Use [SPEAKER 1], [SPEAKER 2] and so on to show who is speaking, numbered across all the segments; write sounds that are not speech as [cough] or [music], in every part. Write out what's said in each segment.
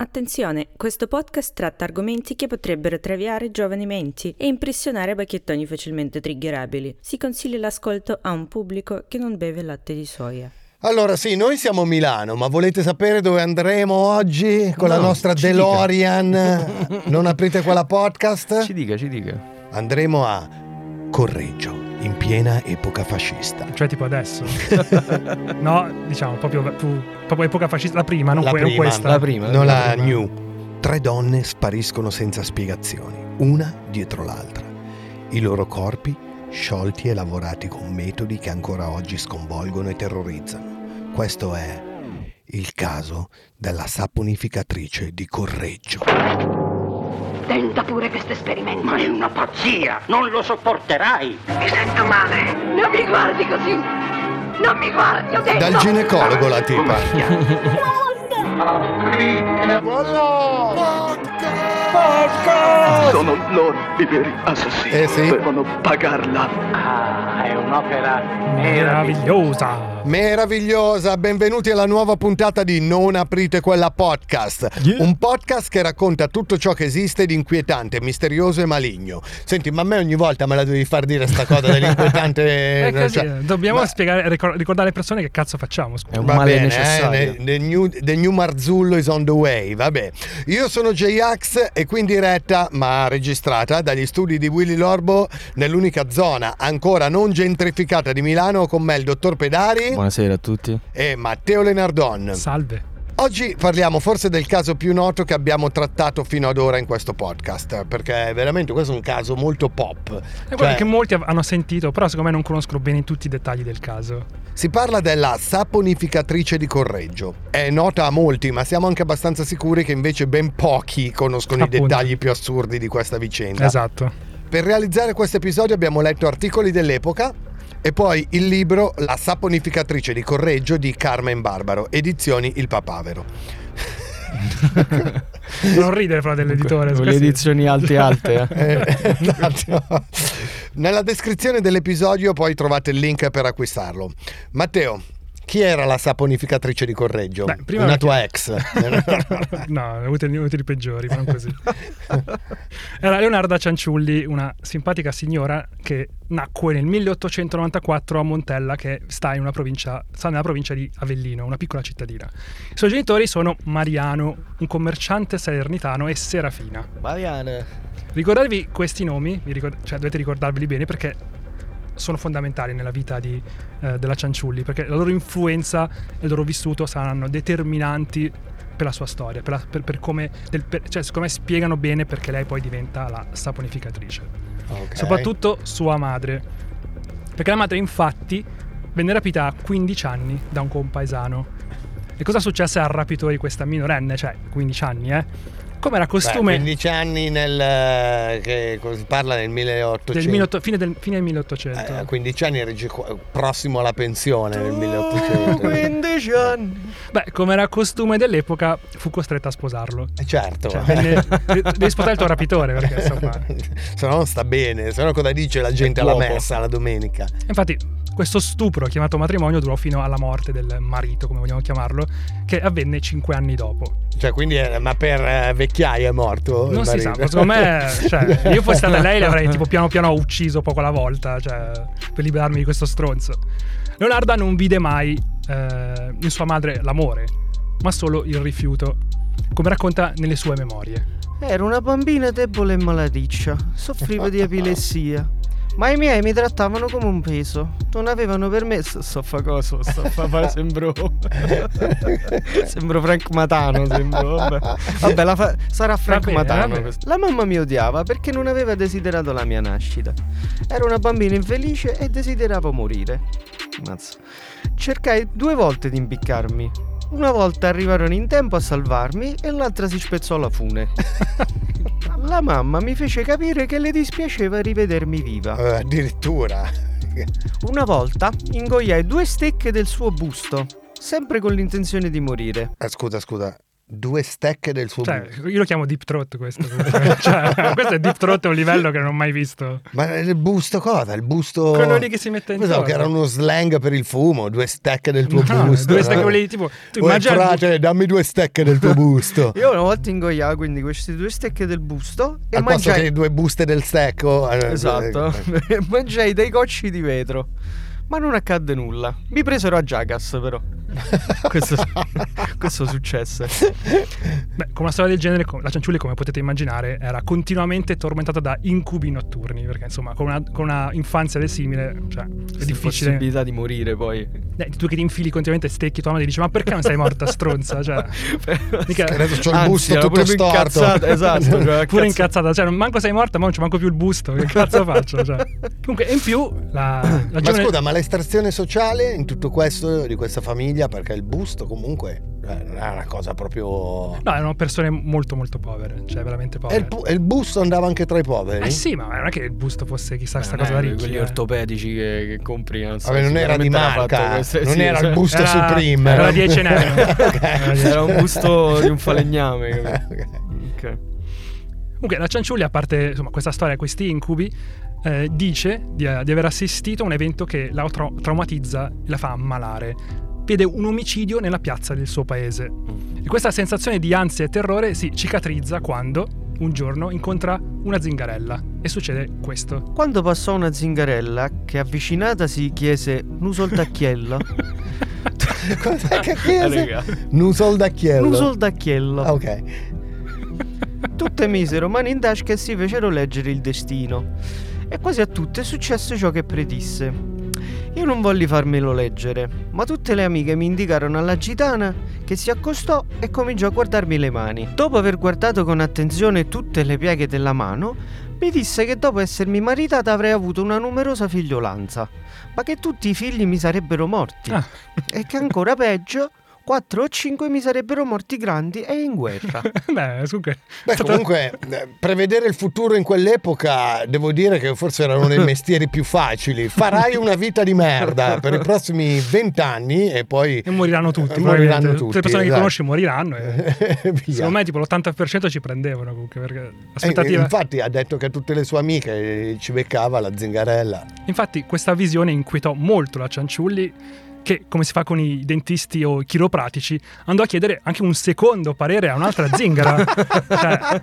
[SPEAKER 1] Attenzione, questo podcast tratta argomenti che potrebbero traviare giovani menti e impressionare bacchettoni facilmente triggerabili. Si consiglia l'ascolto a un pubblico che non beve latte di soia.
[SPEAKER 2] Allora sì, noi siamo a Milano, ma volete sapere dove andremo oggi con
[SPEAKER 3] No,
[SPEAKER 2] la nostra DeLorean? [laughs] non aprite quella podcast?
[SPEAKER 3] Ci dica, ci dica.
[SPEAKER 2] Andremo a Correggio, in piena epoca fascista.
[SPEAKER 4] Cioè tipo adesso. [laughs] no, diciamo proprio, proprio epoca fascista, la prima, non,
[SPEAKER 2] La
[SPEAKER 4] que- non
[SPEAKER 2] prima,
[SPEAKER 4] questa.
[SPEAKER 3] La prima.
[SPEAKER 2] Non la
[SPEAKER 4] prima.
[SPEAKER 2] new. Tre donne spariscono senza spiegazioni, una dietro l'altra. I loro corpi sciolti e lavorati con metodi che ancora oggi sconvolgono e terrorizzano. Questo è il caso della saponificatrice di Correggio.
[SPEAKER 5] Tenta pure questo esperimento.
[SPEAKER 6] Ma è una pazzia! Non lo sopporterai!
[SPEAKER 5] Mi sento male. Non mi guardi così. Non mi guardi, ho detto.
[SPEAKER 2] Dal ginecologo la tipa.
[SPEAKER 7] Sono loro i veri assassini.
[SPEAKER 2] Eh sì.
[SPEAKER 7] Devono pagarla.
[SPEAKER 6] Ah, è un'opera
[SPEAKER 4] Meravigliosa.
[SPEAKER 2] Meravigliosa, benvenuti alla nuova puntata di Non aprite quella podcast.
[SPEAKER 4] Yeah.
[SPEAKER 2] Un podcast che racconta tutto ciò che esiste di inquietante, misterioso e maligno. Senti, ma a me ogni volta me la devi far dire sta cosa dell'inquietante. [laughs]
[SPEAKER 4] È così,
[SPEAKER 2] cioè,
[SPEAKER 4] dobbiamo
[SPEAKER 2] ma-
[SPEAKER 4] spiegare, ricor- ricordare alle persone che cazzo facciamo. scusa.
[SPEAKER 3] È un
[SPEAKER 2] Va
[SPEAKER 3] male
[SPEAKER 2] bene,
[SPEAKER 3] necessario.
[SPEAKER 2] eh, the, new, the new Marzullo is on the way. Vabbè, io sono J-Ax e qui in diretta, ma registrata dagli studi di Willy Lorbo nell'unica zona ancora non gentrificata di Milano con me il dottor Pedari
[SPEAKER 3] Buonasera a tutti.
[SPEAKER 2] e Matteo Lenardon.
[SPEAKER 4] Salve.
[SPEAKER 2] Oggi parliamo forse del caso più noto che abbiamo trattato fino ad ora in questo podcast, perché veramente questo è un caso molto pop.
[SPEAKER 4] È quello
[SPEAKER 2] Cioè,
[SPEAKER 4] che molti hanno sentito, però secondo me non conoscono bene tutti i dettagli del caso.
[SPEAKER 2] Si parla della saponificatrice di Correggio. È nota a molti, ma siamo anche abbastanza sicuri che invece ben pochi conoscono
[SPEAKER 4] Appunto.
[SPEAKER 2] i dettagli più assurdi di questa vicenda.
[SPEAKER 4] Esatto.
[SPEAKER 2] Per realizzare questo episodio abbiamo letto articoli dell'epoca e poi il libro La saponificatrice di Correggio di Carmen Barbaro, edizioni Il Papavero. [laughs]
[SPEAKER 4] Non ridere fra dell'editore.
[SPEAKER 3] Con le edizioni alte alte. eh. [laughs]
[SPEAKER 2] Eh, esatto. Nella descrizione dell'episodio poi trovate il link per acquistarlo. Matteo, chi era la saponificatrice di Correggio?
[SPEAKER 4] Beh, prima
[SPEAKER 2] Una
[SPEAKER 4] perché-
[SPEAKER 2] tua ex. [laughs]
[SPEAKER 4] no, ne ho avuti, di peggiori, ma non così. [laughs] Era Leonarda Cianciulli, una simpatica signora che nacque nel 1894 a Montella, che sta, in una provincia, sta nella provincia di Avellino, una piccola cittadina. I suoi genitori sono Mariano, un commerciante salernitano, e Serafina.
[SPEAKER 3] Mariana.
[SPEAKER 4] Ricordatevi questi nomi, vi ricor- cioè dovete ricordarveli bene perché sono fondamentali nella vita di, eh, della Cianciulli, perché la loro influenza e il loro vissuto saranno determinanti per la sua storia, per, la- per- per come, del- per- cioè secondo me spiegano bene perché lei poi diventa la saponificatrice.
[SPEAKER 2] Ok.
[SPEAKER 4] Soprattutto sua madre, perché la madre infatti venne rapita a 15 anni da un compaesano. E cosa successe al rapitore di questa minorenne, cioè 15 anni, eh? Come era
[SPEAKER 2] Beh,
[SPEAKER 4] costume...
[SPEAKER 2] 15 anni nel eh, che si parla nel 1800.
[SPEAKER 4] del 1800 fine, del, fine del 1800.
[SPEAKER 2] Eh, a 15 anni qua- prossimo alla pensione nel 1800.
[SPEAKER 3] 15 anni.
[SPEAKER 4] Beh, come era costume dell'epoca, fu costretta a sposarlo.
[SPEAKER 2] Eh, Certo.
[SPEAKER 4] Cioè, venne- de- devi sposare il tuo rapitore, perché [laughs] insomma...
[SPEAKER 2] se no non sta bene, se no cosa dice la gente alla messa la domenica?
[SPEAKER 4] Infatti, questo stupro chiamato matrimonio durò fino alla morte del marito, come vogliamo chiamarlo, che avvenne 5 anni dopo.
[SPEAKER 2] Cioè, quindi, eh, ma per eh, vecchiaia è morto?
[SPEAKER 4] Non si sa, secondo me, cioè, [laughs] io fossi stata lei l'avrei tipo piano piano ucciso poco alla volta, cioè, per liberarmi di questo stronzo. Leonarda non vide mai eh, in sua madre l'amore, ma solo il rifiuto, come racconta nelle sue memorie.
[SPEAKER 8] Ero una bambina debole e malaticcia, soffrivo di [laughs] epilessia. Ma i miei mi trattavano come un peso. Non avevano permesso. Sto fa cosa? Sto fa, fa- [laughs] sembro. [laughs] sembro Frank Matano. Sembro. Vabbè, [laughs] Vabbè fa- sarà Frank
[SPEAKER 4] bene,
[SPEAKER 8] Matano. La mamma mi odiava perché non aveva desiderato la mia nascita. Ero una bambina infelice e desideravo morire. Mazza. Cercai due volte di impiccarmi. Una volta arrivarono in tempo a salvarmi e l'altra si spezzò la fune. La mamma mi fece capire che le dispiaceva rivedermi viva.
[SPEAKER 2] Eh, addirittura.
[SPEAKER 8] Una volta ingoiai due stecche del suo busto, sempre con l'intenzione di morire.
[SPEAKER 2] Eh, scusa, scusa. Due stecche del suo
[SPEAKER 4] Cioè,
[SPEAKER 2] busto.
[SPEAKER 4] io lo chiamo deep throat questo. [laughs] cioè, questo è deep throat a un livello che non ho mai visto.
[SPEAKER 2] Ma il busto cosa? Il busto...
[SPEAKER 4] Quello lì che si mette in
[SPEAKER 2] Pensavo che era uno slang per il fumo, due stecche del tuo
[SPEAKER 4] No,
[SPEAKER 2] busto.
[SPEAKER 4] due stecche lì, tipo, tu il bu-
[SPEAKER 2] frate, dammi due stecche del tuo busto. [laughs]
[SPEAKER 8] Io una volta ingoiavo quindi queste due stecche del busto e
[SPEAKER 2] Al posto
[SPEAKER 8] mangiai...
[SPEAKER 2] che due buste del stecco. eh,
[SPEAKER 8] Esatto,
[SPEAKER 2] eh, [laughs]
[SPEAKER 8] mangiai dei cocci di vetro. Ma non accadde nulla. Mi presero a Jagas però. [laughs] questo, questo successe.
[SPEAKER 4] Beh, con una storia del genere, la Cianciulli, come potete immaginare, era continuamente tormentata da incubi notturni. Perché, insomma, con una, con una infanzia del simile, cioè, è difficile.
[SPEAKER 8] possibilità di morire poi.
[SPEAKER 4] Eh, tu che ti infili continuamente stecchi, tua madre dice: Ma perché non sei morta, stronza? Cioè, [laughs] mica-
[SPEAKER 2] Adesso c'ho il
[SPEAKER 8] Anzi,
[SPEAKER 2] busto tutto storto.
[SPEAKER 8] incazzata, esatto, cioè, [laughs]
[SPEAKER 4] pure incazzata, cioè, non manco sei morta, ma non c'è manco più il busto. Che cazzo faccio? Cioè. Comunque, in più, la, la
[SPEAKER 2] Ma
[SPEAKER 4] giovane-
[SPEAKER 2] scusa, ma l'estrazione sociale in tutto questo di questa famiglia, perché il busto comunque eh, non è una cosa proprio...
[SPEAKER 4] No, erano persone molto, molto povere, cioè veramente
[SPEAKER 2] E
[SPEAKER 4] povere.
[SPEAKER 2] il, pu- e il busto andava anche tra i poveri?
[SPEAKER 4] Eh sì, ma non è che il busto fosse chissà sta
[SPEAKER 8] Non
[SPEAKER 4] cosa da ricchi.
[SPEAKER 8] quelli
[SPEAKER 4] eh.
[SPEAKER 8] ortopedici che, che compri, non so,
[SPEAKER 2] Vabbè, non era di marca,
[SPEAKER 8] queste-
[SPEAKER 2] non
[SPEAKER 8] sì,
[SPEAKER 2] era
[SPEAKER 8] cioè-
[SPEAKER 2] il busto
[SPEAKER 4] Era-
[SPEAKER 2] Supreme.
[SPEAKER 4] era la 10 euro.
[SPEAKER 2] Ok.
[SPEAKER 8] Era un busto di un falegname. [laughs]
[SPEAKER 2] Ok.
[SPEAKER 8] Ok.
[SPEAKER 4] Comunque, la Cianciulli, a parte insomma, questa storia, questi incubi, eh, dice di, di aver assistito a un evento che la trau- traumatizza e la fa ammalare. Vede un omicidio nella piazza del suo paese. E questa sensazione di ansia e terrore si cicatrizza quando, un giorno, incontra una zingarella. E succede questo.
[SPEAKER 8] Quando passò una zingarella che avvicinata si chiese Nusol d'Acchiello. [laughs]
[SPEAKER 2] Cos'è che chiese? Nusol d'Acchiello.
[SPEAKER 8] Nusol d'Acchiello.
[SPEAKER 2] Ah, Ok.
[SPEAKER 8] Tutte misero mani in tasca e si fecero leggere il destino. E quasi a tutte successe ciò che predisse. Io non volli farmelo leggere, ma tutte le amiche mi indicarono alla gitana che si accostò e cominciò a guardarmi le mani. Dopo aver guardato con attenzione tutte le pieghe della mano, mi disse che dopo essermi maritata avrei avuto una numerosa figliolanza, ma che tutti i figli mi sarebbero morti.
[SPEAKER 4] Ah.
[SPEAKER 8] E che ancora peggio, quattro o cinque mi sarebbero morti grandi e in guerra. [laughs]
[SPEAKER 4] Beh, comunque.
[SPEAKER 2] Beh, comunque, eh, prevedere il futuro in quell'epoca, devo dire che forse era uno dei [laughs] mestieri più facili. Farai una vita di merda per i prossimi vent'anni e poi...
[SPEAKER 4] E moriranno tutti.
[SPEAKER 2] E moriranno tutti,
[SPEAKER 4] Tutte le persone che
[SPEAKER 2] esatto.
[SPEAKER 4] conosci moriranno. E... [laughs] Secondo me, tipo l'80% ci prendevano comunque. Perché
[SPEAKER 2] Eh,
[SPEAKER 4] l'aspettativa.
[SPEAKER 2] infatti ha detto che a tutte le sue amiche ci beccava la zingarella.
[SPEAKER 4] Infatti, questa visione inquietò molto la Cianciulli, che, come si fa con i dentisti o i chiropratici, andò a chiedere anche un secondo parere a un'altra [laughs] zingara. Cioè,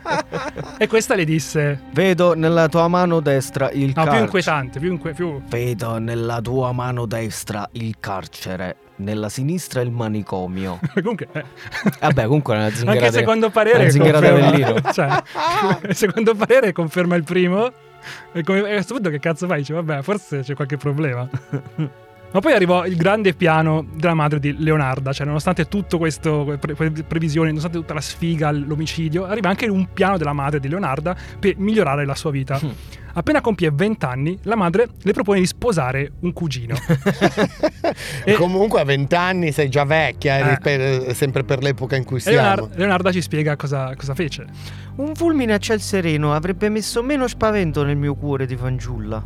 [SPEAKER 4] e questa le disse:
[SPEAKER 8] Vedo nella tua mano destra il
[SPEAKER 4] No, più
[SPEAKER 8] carcere.
[SPEAKER 4] inquietante, più, inque- più-
[SPEAKER 8] Vedo nella tua mano destra il carcere, nella sinistra il manicomio. [laughs]
[SPEAKER 4] Comunque, eh,
[SPEAKER 8] Vabbè, comunque è una zingara
[SPEAKER 4] anche il secondo parere.
[SPEAKER 8] una zingara
[SPEAKER 4] conferma- [laughs] cioè, il secondo parere conferma il primo. E, come, e a questo punto, che cazzo fai? Dice, vabbè, forse c'è qualche problema. Ma poi arrivò il grande piano della madre di Leonarda, cioè nonostante tutto questo, pre- pre- previsioni, nonostante tutta la sfiga, l'omicidio, arriva anche un piano della madre di Leonarda per migliorare la sua vita. Appena compie 20 anni, la madre le propone di sposare un cugino. [laughs] E-
[SPEAKER 2] Comunque a vent'anni sei già vecchia,
[SPEAKER 4] Eh.
[SPEAKER 2] rispe- sempre per l'epoca in cui siamo.
[SPEAKER 4] Leonarda, Leonarda ci spiega cosa, cosa fece.
[SPEAKER 8] Un fulmine a ciel sereno avrebbe messo meno spavento nel mio cuore di fanciulla.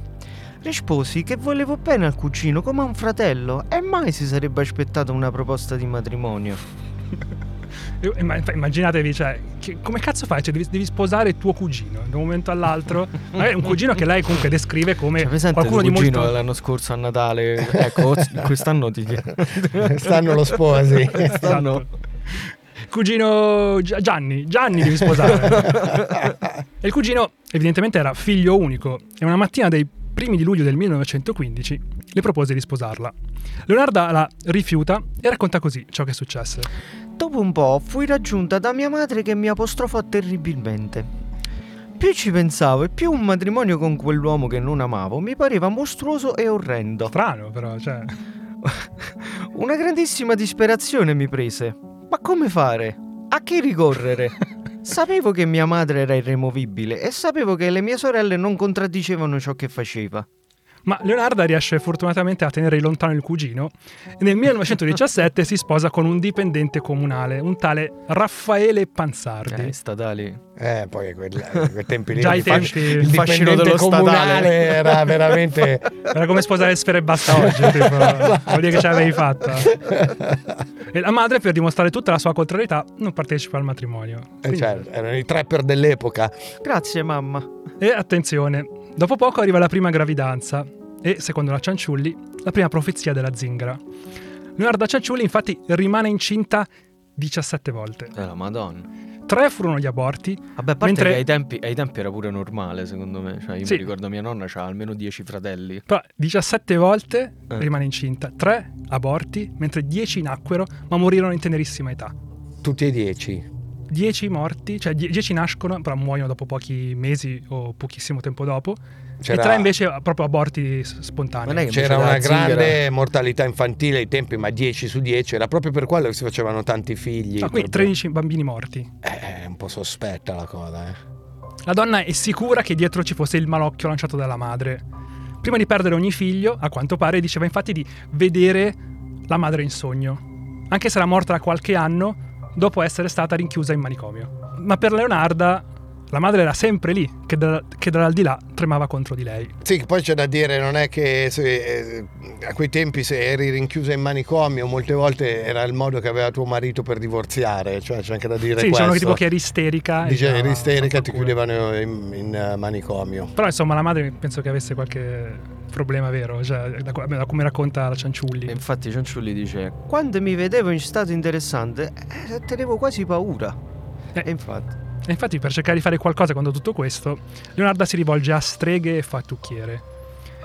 [SPEAKER 8] Risposi che volevo bene al cugino come a un fratello e mai si sarebbe aspettata una proposta di matrimonio. [laughs]
[SPEAKER 4] Immaginatevi, cioè, che- come cazzo fai? Cioè, devi, devi sposare tuo cugino da un momento all'all'altro. [laughs] Magari un cugino che lei comunque descrive come
[SPEAKER 8] Cioè,
[SPEAKER 4] qualcuno di
[SPEAKER 8] cugino
[SPEAKER 4] molto.
[SPEAKER 8] l'anno scorso a Natale? Ecco, [laughs] quest'anno ti
[SPEAKER 2] Stanno lo sposi.
[SPEAKER 8] Quest'anno...
[SPEAKER 4] Cugino Gi- Gianni, Gianni devi sposare. e il cugino, evidentemente, era figlio unico. E una mattina dei primi di luglio del 1915 le propose di sposarla. Leonarda la rifiuta e racconta così ciò che successe.
[SPEAKER 8] Dopo un po' fui raggiunta da mia madre che mi apostrofò terribilmente. Più ci pensavo e più un matrimonio con quell'uomo che non amavo mi pareva mostruoso e orrendo.
[SPEAKER 4] Strano, però, cioè. [laughs]
[SPEAKER 8] Una grandissima disperazione mi prese. Ma come fare? A chi ricorrere? [laughs] Sapevo che mia madre era irremovibile e sapevo che le mie sorelle non contraddicevano ciò che faceva.
[SPEAKER 4] Ma Leonarda riesce fortunatamente a tenere lontano il cugino e nel 1917 si sposa con un dipendente comunale, un tale Raffaele Panzardi.
[SPEAKER 3] Eh, statali.
[SPEAKER 2] Eh, poi quel, quei tempi lì
[SPEAKER 4] Già
[SPEAKER 2] il
[SPEAKER 4] i
[SPEAKER 2] fasc-
[SPEAKER 4] tempi-
[SPEAKER 2] il
[SPEAKER 3] il fascino
[SPEAKER 2] dipendente
[SPEAKER 3] dello
[SPEAKER 2] comunale
[SPEAKER 3] statale.
[SPEAKER 2] era [laughs] veramente
[SPEAKER 4] Era come sposare Sfera e basta oggi, tipo, [laughs] vuol dire che ce l'avevi fatta. E la madre, per dimostrare tutta la sua contrarietà, non partecipa al matrimonio.
[SPEAKER 2] eh,
[SPEAKER 4] Quindi-
[SPEAKER 2] cioè, erano i trapper dell'epoca.
[SPEAKER 8] Grazie mamma.
[SPEAKER 4] E attenzione, dopo poco arriva la prima gravidanza e, secondo la Cianciulli, la prima profezia della zingara. Leonarda Cianciulli infatti rimane incinta 17 volte.
[SPEAKER 3] Eh, la madonna.
[SPEAKER 4] Tre furono gli aborti,
[SPEAKER 3] Vabbè, a parte
[SPEAKER 4] Mentre-
[SPEAKER 3] che ai tempi, ai tempi era pure normale, secondo me. Cioè, io
[SPEAKER 4] Sì.
[SPEAKER 3] mi ricordo mia nonna c'ha almeno 10 fratelli.
[SPEAKER 4] però 17 volte
[SPEAKER 3] Eh.
[SPEAKER 4] rimane incinta, tre aborti, mentre 10 nacquero ma morirono in tenerissima età.
[SPEAKER 2] Tutti e dieci.
[SPEAKER 4] 10 morti, cioè 10 nascono, però muoiono dopo pochi mesi o pochissimo tempo dopo.
[SPEAKER 2] C'era-
[SPEAKER 4] E tre invece proprio aborti spontanei.
[SPEAKER 3] Ma non è che
[SPEAKER 2] C'era una
[SPEAKER 3] zingara-
[SPEAKER 2] grande mortalità infantile ai tempi, ma 10 su 10 era proprio per quello che si facevano tanti figli.
[SPEAKER 4] Quindi
[SPEAKER 2] proprio.
[SPEAKER 4] 13 bambini morti.
[SPEAKER 2] Eh, è un po' sospetta la cosa, eh.
[SPEAKER 4] La donna è sicura che dietro ci fosse il malocchio lanciato dalla madre. Prima di perdere ogni figlio, a quanto pare, diceva infatti di vedere la madre in sogno, anche se era morta da qualche anno dopo essere stata rinchiusa in manicomio. Ma per Leonarda la madre era sempre lì, che, da- che dall'aldilà tremava contro di lei.
[SPEAKER 2] Sì, poi c'è da dire, non è che se, eh, a quei tempi se eri rinchiusa in manicomio, molte volte era il modo che aveva tuo marito per divorziare, cioè c'è anche da dire
[SPEAKER 4] Sì, dicevano che
[SPEAKER 2] questo.
[SPEAKER 4] tipo che eri isterica.
[SPEAKER 2] Dice
[SPEAKER 4] già
[SPEAKER 2] eri isterica, ti chiudevano in, in, eh, manicomio.
[SPEAKER 4] Però insomma la madre penso che avesse qualche problema vero, cioè, da, da come racconta la Cianciulli.
[SPEAKER 3] E infatti Cianciulli dice:
[SPEAKER 8] Quando mi vedevo in stato interessante, eh, tenevo quasi paura.
[SPEAKER 4] Eh.
[SPEAKER 8] E infatti.
[SPEAKER 4] E infatti per cercare di fare qualcosa contro tutto questo, Leonarda si rivolge a streghe e fattucchiere.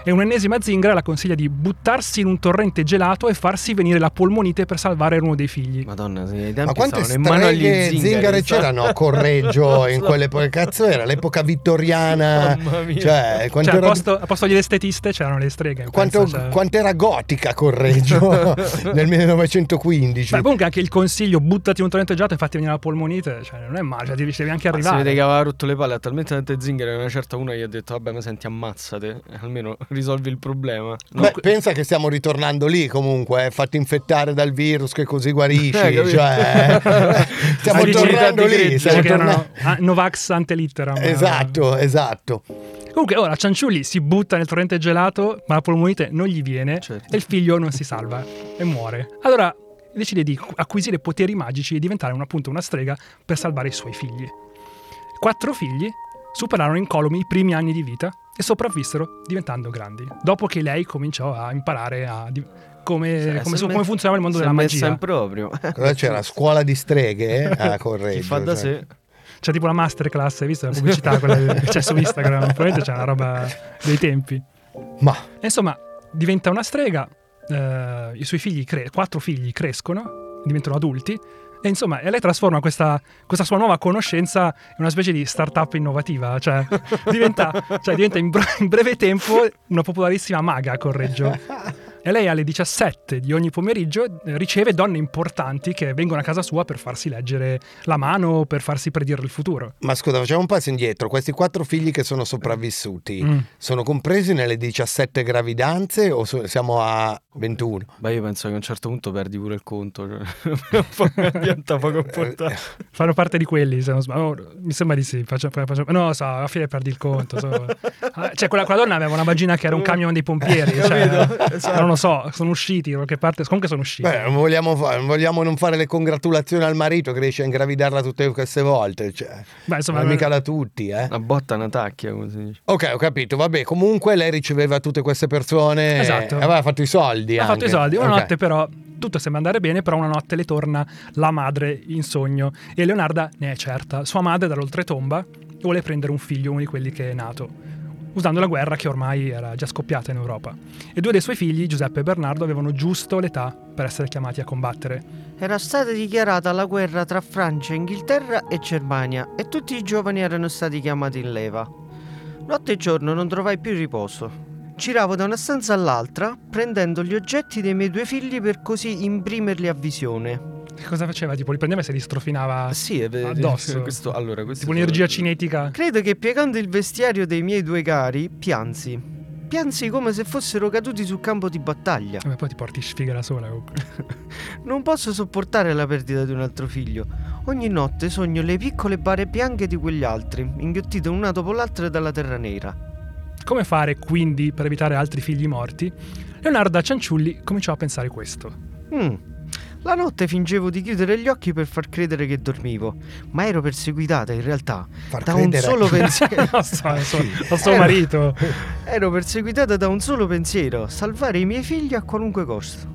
[SPEAKER 4] E un'ennesima zingara la consiglia di buttarsi in un torrente gelato e farsi venire la polmonite per salvare uno dei figli.
[SPEAKER 3] Madonna, tempi
[SPEAKER 2] Ma quante streghe zingare
[SPEAKER 3] sta-
[SPEAKER 2] c'erano a Correggio [laughs] in quell'epoca? Cazzo era l'epoca vittoriana,
[SPEAKER 3] Mamma mia.
[SPEAKER 2] cioè quanto
[SPEAKER 4] Cioè, al
[SPEAKER 2] era,
[SPEAKER 4] posto, al posto delle estetiste c'erano le streghe.
[SPEAKER 2] quanto,
[SPEAKER 4] penso, cioè.
[SPEAKER 2] quanto era gotica Correggio [laughs] nel 1915.
[SPEAKER 4] Beh, comunque anche il consiglio buttati in un torrente gelato e fatti venire la polmonite, cioè non è male, cioè, devi devi anche
[SPEAKER 3] Ma si
[SPEAKER 4] arrivare.
[SPEAKER 3] vede che aveva rotto le palle a talmente tante zingare che una certa una gli ha detto vabbè ma senti ammazzate almeno risolvi il problema no,
[SPEAKER 2] Beh, pensa che stiamo ritornando lì comunque, eh, fatti infettare dal virus che così guarisci, [laughs]
[SPEAKER 3] Eh,
[SPEAKER 2] cioè, [laughs] stiamo
[SPEAKER 4] dici-
[SPEAKER 2] tornando
[SPEAKER 3] dici-
[SPEAKER 2] lì. Stiamo
[SPEAKER 4] erano
[SPEAKER 2] tornando...
[SPEAKER 4] ah, Novax ante litteram.
[SPEAKER 2] Esatto, esatto.
[SPEAKER 4] Comunque ora Cianciulli si butta nel torrente gelato, ma la polmonite non gli viene
[SPEAKER 3] Certo.
[SPEAKER 4] e il figlio non si salva e muore. Allora decide di acquisire poteri magici e diventare un- appunto una strega per salvare i suoi figli. Quattro figli superarono incolume i primi anni di vita e sopravvissero diventando grandi. Dopo che lei cominciò a imparare a di- come,
[SPEAKER 3] Cioè,
[SPEAKER 4] come,
[SPEAKER 3] è
[SPEAKER 4] come
[SPEAKER 3] me-
[SPEAKER 4] funzionava il mondo della magia.
[SPEAKER 3] in proprio
[SPEAKER 2] Cosa c'era? Scuola di streghe eh, [laughs] a Correggio.
[SPEAKER 3] chi fa da
[SPEAKER 2] cioè.
[SPEAKER 3] sé
[SPEAKER 4] C'è tipo la masterclass, hai visto la pubblicità quella [laughs] che c'è su Instagram? Probabilmente c'è una roba dei tempi.
[SPEAKER 2] Ma
[SPEAKER 4] insomma, diventa una strega, eh, i suoi figli, cre- quattro figli crescono, diventano adulti, e insomma, e lei trasforma questa, questa sua nuova conoscenza in una specie di startup innovativa, cioè [laughs] diventa, cioè, diventa in, br- in breve tempo una popolarissima maga Correggio. [laughs] E lei alle 17 di ogni pomeriggio eh, riceve donne importanti che vengono a casa sua per farsi leggere la mano, per farsi predire il futuro.
[SPEAKER 2] Ma scusa, facciamo un passo indietro. Questi quattro figli che sono sopravvissuti
[SPEAKER 4] Mm.
[SPEAKER 2] sono compresi nelle 17 gravidanze o so- siamo a 21?
[SPEAKER 3] ma io penso che a un certo punto perdi pure il conto cioè, [laughs] un po' diventa poco importante
[SPEAKER 4] Fanno parte di quelli, se non sbaglio. Oh, mi sembra di sì. Faccio, faccio- no, so, alla fine perdi il conto. so. [laughs] Ah, Cioè, quella, quella donna aveva una vagina che era un camion dei pompieri. Cioè,
[SPEAKER 3] Capito? Esatto.
[SPEAKER 4] Non lo so, sono usciti da qualche parte. Comunque sono usciti.
[SPEAKER 2] Beh, non vogliamo, fa- vogliamo non fare le congratulazioni al marito che riesce a ingravidarla tutte queste volte. Cioè,
[SPEAKER 4] Beh, insomma,
[SPEAKER 2] non è mica da tutti, eh.
[SPEAKER 3] una botta una tacchia come si dice
[SPEAKER 2] Ok, ho capito. Vabbè, comunque lei riceveva tutte queste persone.
[SPEAKER 4] Esatto.
[SPEAKER 2] e aveva fatto i soldi.
[SPEAKER 4] ha fatto i soldi. Una
[SPEAKER 2] Ok.
[SPEAKER 4] notte, però, tutto sembra andare bene. Però, una notte le torna la madre in sogno. E Leonarda ne è certa. Sua madre, dall'oltretomba, vuole prendere un figlio, uno di quelli che è nato. Usando la guerra che ormai era già scoppiata in Europa. E due dei suoi figli, Giuseppe e Bernardo, avevano giusto l'età per essere chiamati a combattere.
[SPEAKER 8] Era stata dichiarata la guerra tra Francia, Inghilterra e Germania e tutti i giovani erano stati chiamati in leva. Notte e giorno non trovai più riposo. Giravo da una stanza all'altra, prendendo gli oggetti dei miei due figli per così imprimerli a visione.
[SPEAKER 4] Che cosa faceva? Tipo, li prendeva e se li strofinava
[SPEAKER 3] sì è vero
[SPEAKER 4] addosso. [laughs]
[SPEAKER 3] questo, allora questo
[SPEAKER 4] tipo un'energia cinetica.
[SPEAKER 8] Credo che piegando il vestiario dei miei due cari, piansi. piansi come se fossero caduti sul campo di battaglia.
[SPEAKER 4] Come poi ti porti sfiga da sola comunque. [laughs]
[SPEAKER 8] Non posso sopportare la perdita di un altro figlio. Ogni notte sogno le piccole bare bianche di quegli altri, inghiottite una dopo l'altra dalla terra nera.
[SPEAKER 4] Come fare quindi per evitare altri figli morti? Leonardo Cianciulli cominciò a pensare questo.
[SPEAKER 8] Mm. La notte fingevo di chiudere gli occhi per far credere che dormivo, ma ero perseguitata in realtà
[SPEAKER 2] Far
[SPEAKER 8] da un
[SPEAKER 2] credere-
[SPEAKER 8] solo pensiero. [laughs]
[SPEAKER 4] Sto, sto suo
[SPEAKER 8] Eh,
[SPEAKER 4] marito.
[SPEAKER 8] Ero perseguitata da un solo pensiero, salvare i miei figli a qualunque costo.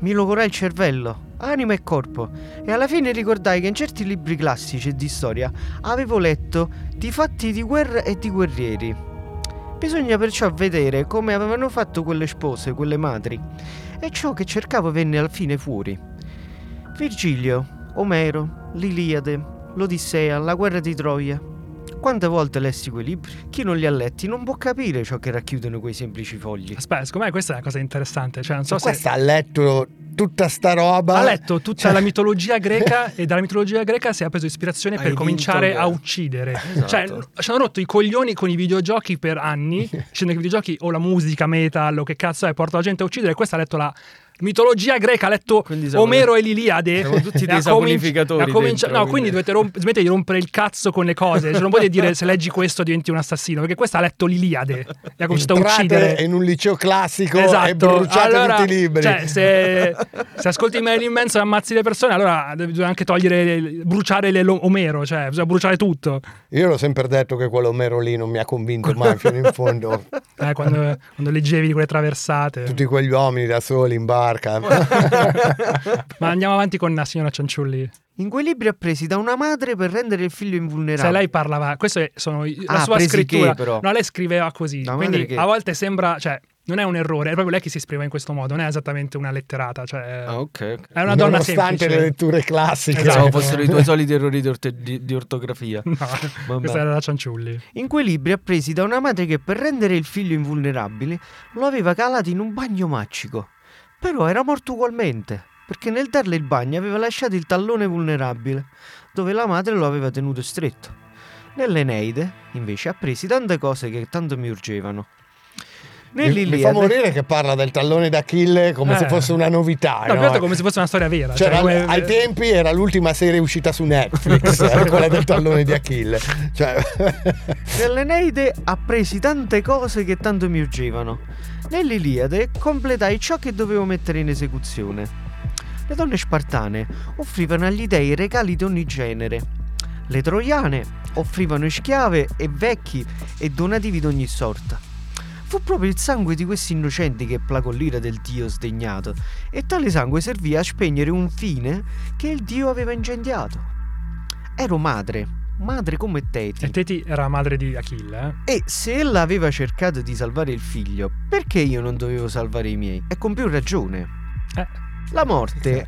[SPEAKER 8] Mi logorai il cervello, anima e corpo, e alla fine ricordai che in certi libri classici e di storia avevo letto di fatti di guerra e di guerrieri. Bisogna perciò vedere come avevano fatto quelle spose, quelle madri, e ciò che cercavo venne alla fine fuori. Virgilio, Omero, l'Iliade, l'Odissea, la guerra di Troia. Quante volte lessi quei libri? Chi non li ha letti non può capire ciò che racchiudono quei semplici fogli.
[SPEAKER 4] Aspetta, secondo me questa è una cosa interessante. Cioè, non so se.
[SPEAKER 2] Questa ha letto tutta sta roba.
[SPEAKER 4] Ha letto tutta
[SPEAKER 2] Cioè-
[SPEAKER 4] la mitologia greca [laughs] e dalla mitologia greca si è preso ispirazione per
[SPEAKER 3] Hai
[SPEAKER 4] cominciare
[SPEAKER 3] vinto,
[SPEAKER 4] a uccidere.
[SPEAKER 3] Esatto.
[SPEAKER 4] Cioè, ci hanno rotto i coglioni con i videogiochi per anni, [laughs] dicendo che i videogiochi o la musica, metal o che cazzo è, porta la gente a uccidere. Questa ha letto la mitologia greca, ha letto Omero e l'Iliade.
[SPEAKER 3] siamo tutti [laughs] dei saponificatori
[SPEAKER 4] cominci-
[SPEAKER 3] dentro,
[SPEAKER 4] no, quindi dovete romp- smettere di rompere il cazzo con le cose. Cioè, non potete dire se leggi questo diventi un assassino, perché questa ha letto l'Iliade e ha cominciato a uccidere.
[SPEAKER 2] in un liceo classico
[SPEAKER 4] Esatto.
[SPEAKER 2] e bruciate
[SPEAKER 4] Allora,
[SPEAKER 2] tutti i libri.
[SPEAKER 4] Cioè, se, se ascolti Marilyn Manson e ammazzi le persone, allora bisogna anche togliere, bruciare le, lo- Omero, cioè bisogna bruciare tutto.
[SPEAKER 2] Io l'ho sempre detto che quello Omero lì non mi ha convinto mai fino in fondo. [laughs]
[SPEAKER 4] Eh, quando, quando leggevi di quelle traversate.
[SPEAKER 2] Tutti quegli uomini da soli in barca. [laughs]
[SPEAKER 4] Ma andiamo avanti con la signora Cianciulli.
[SPEAKER 8] In quei libri appresi da una madre per rendere il figlio invulnerabile.
[SPEAKER 4] Se lei parlava, questa sono i- la
[SPEAKER 8] Ah,
[SPEAKER 4] sua scrittura.
[SPEAKER 8] che, però?
[SPEAKER 4] No, lei scriveva così.
[SPEAKER 8] La
[SPEAKER 4] quindi
[SPEAKER 8] che?
[SPEAKER 4] a volte sembra, cioè, non è un errore, è proprio lei che si esprime in questo modo, non è esattamente una letterata. Cioè,
[SPEAKER 3] Ah, ok. ok.
[SPEAKER 4] è una donna
[SPEAKER 2] Nonostante
[SPEAKER 4] semplice.
[SPEAKER 2] le letture classiche.
[SPEAKER 4] Esatto.
[SPEAKER 3] Pensavo fossero i tuoi soliti errori di, orte- di- di ortografia. [laughs]
[SPEAKER 4] No, questa era la Cianciulli.
[SPEAKER 8] In quei libri appresi da una madre che per rendere il figlio invulnerabile lo aveva calato in un bagno magico. Però era morto ugualmente, perché nel darle il bagno aveva lasciato il tallone vulnerabile, dove la madre lo aveva tenuto stretto. Nell'Eneide, invece, appresi tante cose che tanto mi urgevano.
[SPEAKER 2] Mi, mi fa
[SPEAKER 8] Nell'Iliade,
[SPEAKER 2] morire che parla del tallone d'Achille come
[SPEAKER 4] Eh.
[SPEAKER 2] se fosse una novità.
[SPEAKER 4] No,
[SPEAKER 2] no?
[SPEAKER 4] come se fosse una storia vera.
[SPEAKER 2] Cioè,
[SPEAKER 4] cioè, come-
[SPEAKER 2] ai tempi era l'ultima serie uscita su Netflix, [laughs] eh, quella del tallone di Achille. Cioè,
[SPEAKER 8] Nell'Eneide appresi tante cose che tanto mi urgevano. Nell'Iliade completai ciò che dovevo mettere in esecuzione. Le donne spartane offrivano agli dei regali di ogni genere. Le troiane offrivano schiave e vecchi e donativi di ogni sorta. Fu proprio il sangue di questi innocenti che placò l'ira del dio sdegnato, e tale sangue servì a spegnere un fine che il dio aveva incendiato. Ero madre, madre come Teti.
[SPEAKER 4] E Teti era madre di Achille, eh?
[SPEAKER 8] E se ella aveva cercato di salvare il figlio, perché io non dovevo salvare i miei? E con più ragione.
[SPEAKER 4] Eh.
[SPEAKER 8] La morte.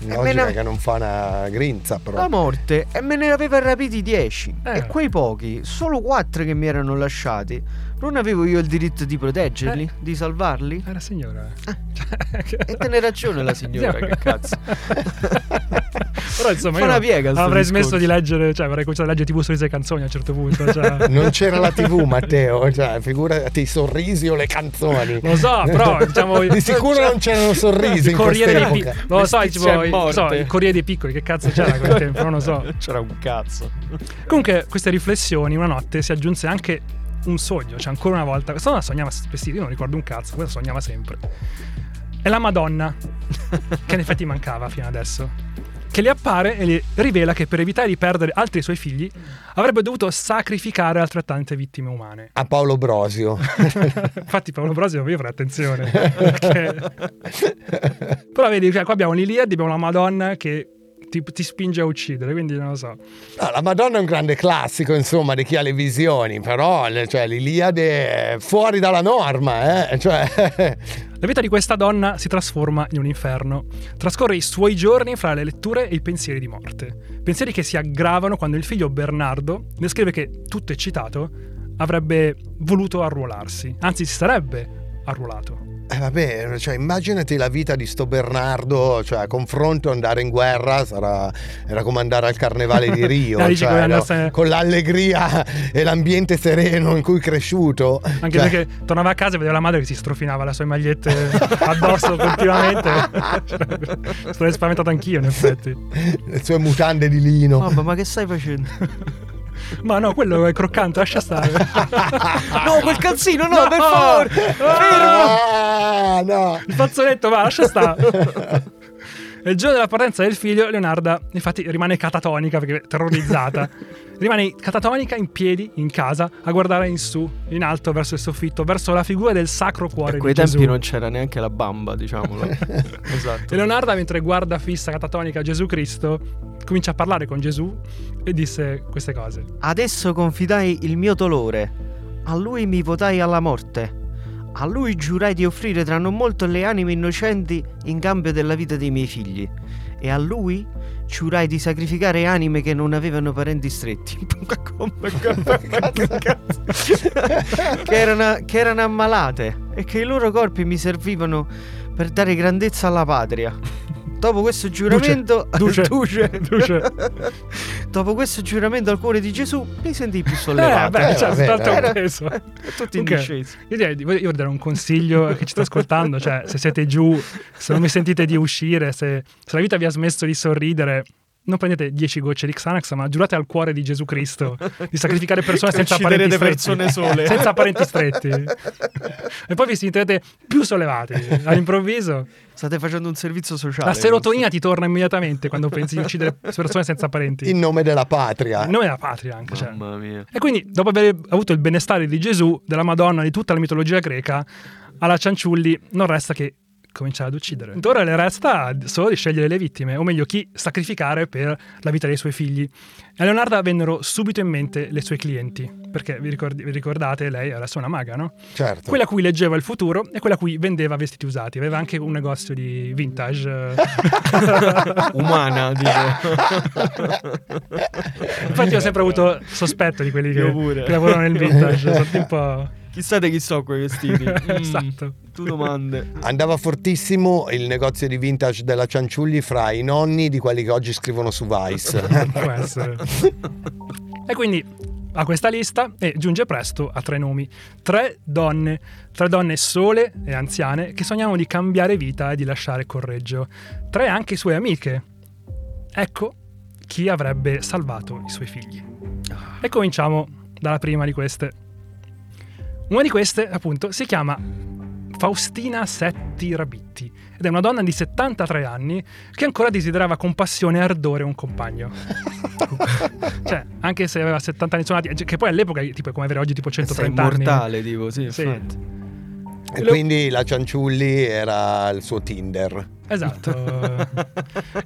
[SPEAKER 2] logica
[SPEAKER 8] me ne-
[SPEAKER 2] che non fa una grinza, però.
[SPEAKER 8] La morte e me ne aveva rapiti dieci.
[SPEAKER 4] Eh.
[SPEAKER 8] E quei pochi, solo quattro che mi erano lasciati, non avevo io il diritto di proteggerli,
[SPEAKER 4] Eh.
[SPEAKER 8] di salvarli?
[SPEAKER 4] Era signora. [laughs]
[SPEAKER 8] E te ne ragione la signora, [laughs] che cazzo. [laughs]
[SPEAKER 4] Però insomma
[SPEAKER 8] Fa
[SPEAKER 4] io
[SPEAKER 8] una piega
[SPEAKER 4] avrei
[SPEAKER 8] discorso.
[SPEAKER 4] smesso di leggere, cioè avrei cominciato a leggere tipo sorrisi e canzoni a un certo punto. Cioè. [laughs]
[SPEAKER 2] Non c'era la TV, Matteo. Cioè, figurati i sorrisi o le canzoni.
[SPEAKER 4] Lo so, però diciamo
[SPEAKER 2] Di sicuro non c'erano sorrisi in
[SPEAKER 4] Corriere dei. Piccoli. Non lo so, tipo, i- non so, il Corriere dei Piccoli, che cazzo c'era a quel tempo, non lo so. [laughs]
[SPEAKER 3] C'era un cazzo.
[SPEAKER 4] Comunque, queste riflessioni, una notte si aggiunse anche un sogno, cioè ancora una volta. Questa donna sognava spessissimo, io non ricordo un cazzo, questa sognava sempre. È la Madonna, che in effetti mancava fino adesso, che le appare e le rivela che per evitare di perdere altri suoi figli avrebbe dovuto sacrificare altrettante vittime umane.
[SPEAKER 2] A Paolo Brosio. [laughs]
[SPEAKER 4] Infatti Paolo Brosio io farei attenzione. perché- [laughs] Però vedi, cioè, qua abbiamo l'Iliade, abbiamo la Madonna che ti, ti spinge a uccidere, quindi non lo so.
[SPEAKER 2] No, la Madonna è un grande classico, insomma, di chi ha le visioni, però cioè, l'Iliade è fuori dalla norma, eh? Cioè,
[SPEAKER 4] La vita di questa donna si trasforma in un inferno. Trascorre i suoi giorni fra le letture e i pensieri di morte. Pensieri che si aggravano quando il figlio Bernardo le scrive che, tutto eccitato, avrebbe voluto arruolarsi. Anzi, si sarebbe arruolato.
[SPEAKER 2] Eh vabbè, cioè, immaginati la vita di sto Bernardo, cioè a confronto andare in guerra sarà, era come andare al carnevale di Rio, [laughs] cioè, no,
[SPEAKER 4] andasse-
[SPEAKER 2] con l'allegria e l'ambiente sereno in cui è cresciuto.
[SPEAKER 4] Anche
[SPEAKER 2] Cioè,
[SPEAKER 4] perché tornava a casa e vedeva la madre che si strofinava le sue magliette [laughs] addosso continuamente. [laughs] Sarei spaventato anch'io, in effetti.
[SPEAKER 2] le sue mutande di lino.
[SPEAKER 8] Mamma, ma che stai facendo?
[SPEAKER 4] Ma no, quello è croccante, lascia stare. [laughs]
[SPEAKER 8] No, quel calzino, no,
[SPEAKER 4] No!
[SPEAKER 8] per favore!
[SPEAKER 2] Ah, no.
[SPEAKER 4] Il fazzoletto, va, lascia stare. [laughs] Il giorno della partenza del figlio, Leonarda, infatti, rimane catatonica perché è terrorizzata. [laughs] rimane catatonica in piedi in casa a guardare in su, in alto, verso il soffitto, verso la figura del sacro cuore
[SPEAKER 3] A
[SPEAKER 4] di
[SPEAKER 3] quei
[SPEAKER 4] Gesù.
[SPEAKER 3] tempi non c'era neanche la bamba, diciamolo. [laughs] esatto.
[SPEAKER 4] E Leonarda, mentre guarda fissa catatonica Gesù Cristo, comincia a parlare con Gesù e disse queste cose.
[SPEAKER 8] Adesso confidai il mio dolore. A lui mi votai alla morte. A lui giurai di offrire tra non molto le anime innocenti in cambio della vita dei miei figli. E a lui giurai di sacrificare anime che non avevano parenti stretti. [laughs] che, erano, che erano ammalate e che i loro corpi mi servivano per dare grandezza alla patria. Dopo questo giuramento,
[SPEAKER 4] Duce.
[SPEAKER 8] Duce. [laughs]
[SPEAKER 4] Duce.
[SPEAKER 8] Dopo questo giuramento al cuore di Gesù, mi sentii più
[SPEAKER 4] Eh,
[SPEAKER 8] sollevato.
[SPEAKER 4] vabbè,
[SPEAKER 2] Eh,
[SPEAKER 4] cioè,
[SPEAKER 2] vabbè,
[SPEAKER 4] tanto è
[SPEAKER 2] era-
[SPEAKER 4] un peso. [laughs]
[SPEAKER 8] Tutto in
[SPEAKER 4] Ok.
[SPEAKER 8] discesa.
[SPEAKER 4] Io direi io voglio dare un consiglio a chi ci sta ascoltando, cioè se siete giù, se non vi sentite di uscire, se, se la vita vi ha smesso di sorridere, non prendete 10 gocce di Xanax, ma giurate al cuore di Gesù Cristo di sacrificare persone senza parenti stretti.
[SPEAKER 8] persone sole. [laughs]
[SPEAKER 4] senza parenti stretti. e poi vi sentirete più sollevati all'improvviso.
[SPEAKER 8] State facendo un servizio sociale.
[SPEAKER 4] La serotonina ti torna immediatamente quando pensi di uccidere persone senza parenti.
[SPEAKER 2] In nome della patria.
[SPEAKER 4] In nome della patria anche. Cioè.
[SPEAKER 3] Mamma mia.
[SPEAKER 4] E quindi, dopo aver avuto il benestare di Gesù, della Madonna, di tutta la mitologia greca, alla Cianciulli non resta che cominciare ad uccidere. Ora le resta solo di scegliere le vittime, o meglio, chi sacrificare per la vita dei suoi figli. E a Leonarda vennero subito in mente le sue clienti, perché vi, ricordi- vi ricordate, lei era una maga, no?
[SPEAKER 2] Certo.
[SPEAKER 4] Quella a cui leggeva il futuro e quella a cui vendeva vestiti usati. Aveva anche un negozio di vintage. [laughs]
[SPEAKER 3] Umana, dico.
[SPEAKER 4] Infatti ho sempre avuto sospetto di quelli che, che lavorano nel vintage. Sono un po'...
[SPEAKER 3] Chissà di chi so quei vestiti. [laughs] Mm,
[SPEAKER 4] esatto.
[SPEAKER 3] Tu domande.
[SPEAKER 2] Andava fortissimo il negozio di vintage della Cianciulli fra i nonni di quelli che oggi scrivono su Vice. [laughs]
[SPEAKER 4] Può essere. e quindi a questa lista e giunge presto a tre nomi. Tre donne, tre donne sole e anziane che sognavano di cambiare vita e di lasciare Correggio. Tre anche sue amiche. Ecco chi avrebbe salvato i suoi figli. E cominciamo dalla prima di queste. Una di queste, appunto, si chiama Faustina Setti Rabitti ed è una donna di 73 anni che ancora desiderava con passione e ardore un compagno. [laughs] cioè, anche se aveva 70 anni suonati, che poi all'epoca tipo, è come avere oggi tipo
[SPEAKER 3] Sei
[SPEAKER 4] 130 anni.
[SPEAKER 3] immortale, tipo, sì,
[SPEAKER 4] Sì.
[SPEAKER 3] infatti.
[SPEAKER 2] e quindi la Cianciulli era il suo Tinder.
[SPEAKER 4] Esatto.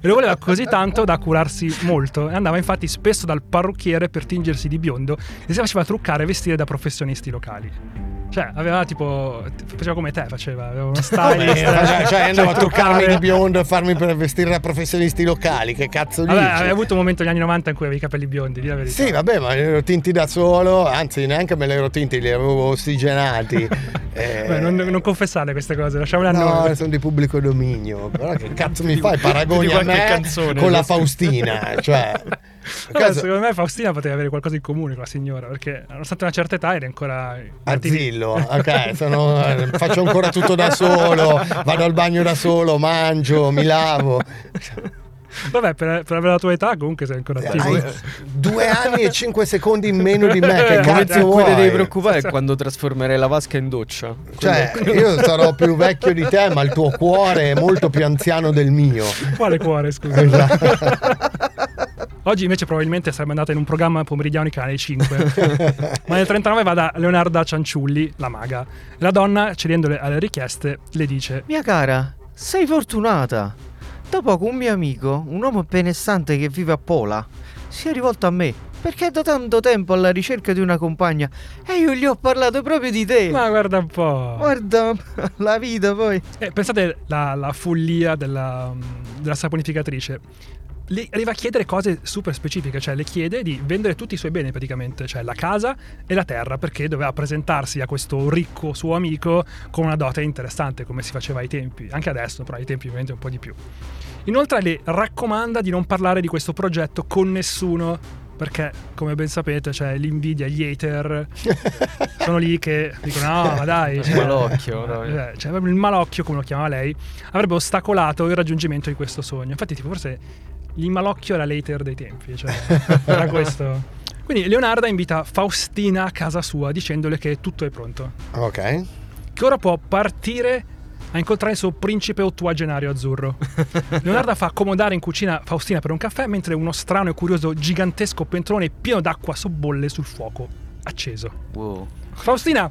[SPEAKER 4] e lo voleva così tanto da curarsi molto e andava infatti spesso dal parrucchiere per tingersi di biondo e si faceva truccare e vestire da professionisti locali. Cioè, aveva tipo. faceva come te, faceva. Aveva uno [laughs] style.
[SPEAKER 2] cioè, cioè, andavo a truccarmi di biondo e farmi per vestire da professionisti locali. Che cazzo dici?
[SPEAKER 4] Vabbè, avevi avuto un momento negli anni 90 in cui avevi i capelli biondi, di la verità.
[SPEAKER 2] Sì, vabbè, ma li ero tinti da solo, anzi neanche me li ero tinti, li avevo ossigenati. [laughs] Eh,
[SPEAKER 4] Beh, non, non confessare queste cose, lasciamole a
[SPEAKER 2] No,
[SPEAKER 4] noi.
[SPEAKER 2] sono di pubblico dominio. Però che cazzo mi fai? Paragoni
[SPEAKER 3] di
[SPEAKER 2] a me
[SPEAKER 3] canzone,
[SPEAKER 2] con la. Faustina. Cioè, [laughs] caso-
[SPEAKER 4] secondo me Faustina poteva avere qualcosa in comune con la signora, perché nonostante una certa età era ancora...
[SPEAKER 2] Arzillo, [laughs] ok, sono- eh, faccio ancora tutto da solo, vado al bagno da solo, mangio, mi lavo.
[SPEAKER 4] Vabbè, per, per avere la tua età comunque sei ancora attivo.
[SPEAKER 2] Hai due anni e cinque secondi in meno di me, che cazzo
[SPEAKER 3] cui ti devi
[SPEAKER 2] vuoi?
[SPEAKER 3] preoccupare è quando trasformerai la vasca in doccia.
[SPEAKER 2] Cioè, io sarò più vecchio di te, ma il tuo cuore è molto più anziano del mio.
[SPEAKER 4] Quale cuore, scusa?
[SPEAKER 2] Esatto. [laughs]
[SPEAKER 4] Oggi invece probabilmente sarebbe andata in un programma pomeridiano di canale 5. Ma nel 39 va da Leonarda Cianciulli, la maga. La donna, cedendole alle richieste, le dice:
[SPEAKER 8] Mia cara, sei fortunata. Da poco un mio amico, un uomo benestante che vive a Pola, si è rivolto a me perché è da tanto tempo alla ricerca di una compagna e io gli ho parlato proprio di te.
[SPEAKER 4] Ma guarda un po'.
[SPEAKER 8] Guarda la vita poi.
[SPEAKER 4] Eh, pensate la, la follia della, della saponificatrice. Le arriva a chiedere cose super specifiche, cioè le chiede di vendere tutti i suoi beni praticamente, cioè la casa e la terra, perché doveva presentarsi a questo ricco suo amico con una dote interessante, come si faceva ai tempi, anche adesso, però ai tempi ovviamente un po' di più. Inoltre le raccomanda di non parlare di questo progetto con nessuno, perché come ben sapete c'è l'invidia, gli hater, [laughs] sono lì che dicono no ma dai,
[SPEAKER 3] Il malocchio, no?
[SPEAKER 4] eh, cioè, proprio il malocchio come lo chiamava lei, avrebbe ostacolato il raggiungimento di questo sogno. Infatti tipo forse il malocchio era l'hater dei tempi, cioè [laughs] era questo. Quindi Leonarda invita Faustina a casa sua dicendole che tutto è pronto,
[SPEAKER 2] Ok.
[SPEAKER 4] che ora può partire a incontrare il suo principe ottuagenario azzurro. [laughs] Leonarda fa accomodare in cucina Faustina per un caffè mentre uno strano e curioso gigantesco pentolone pieno d'acqua sobbolle sul fuoco acceso.
[SPEAKER 3] Wow.
[SPEAKER 4] Faustina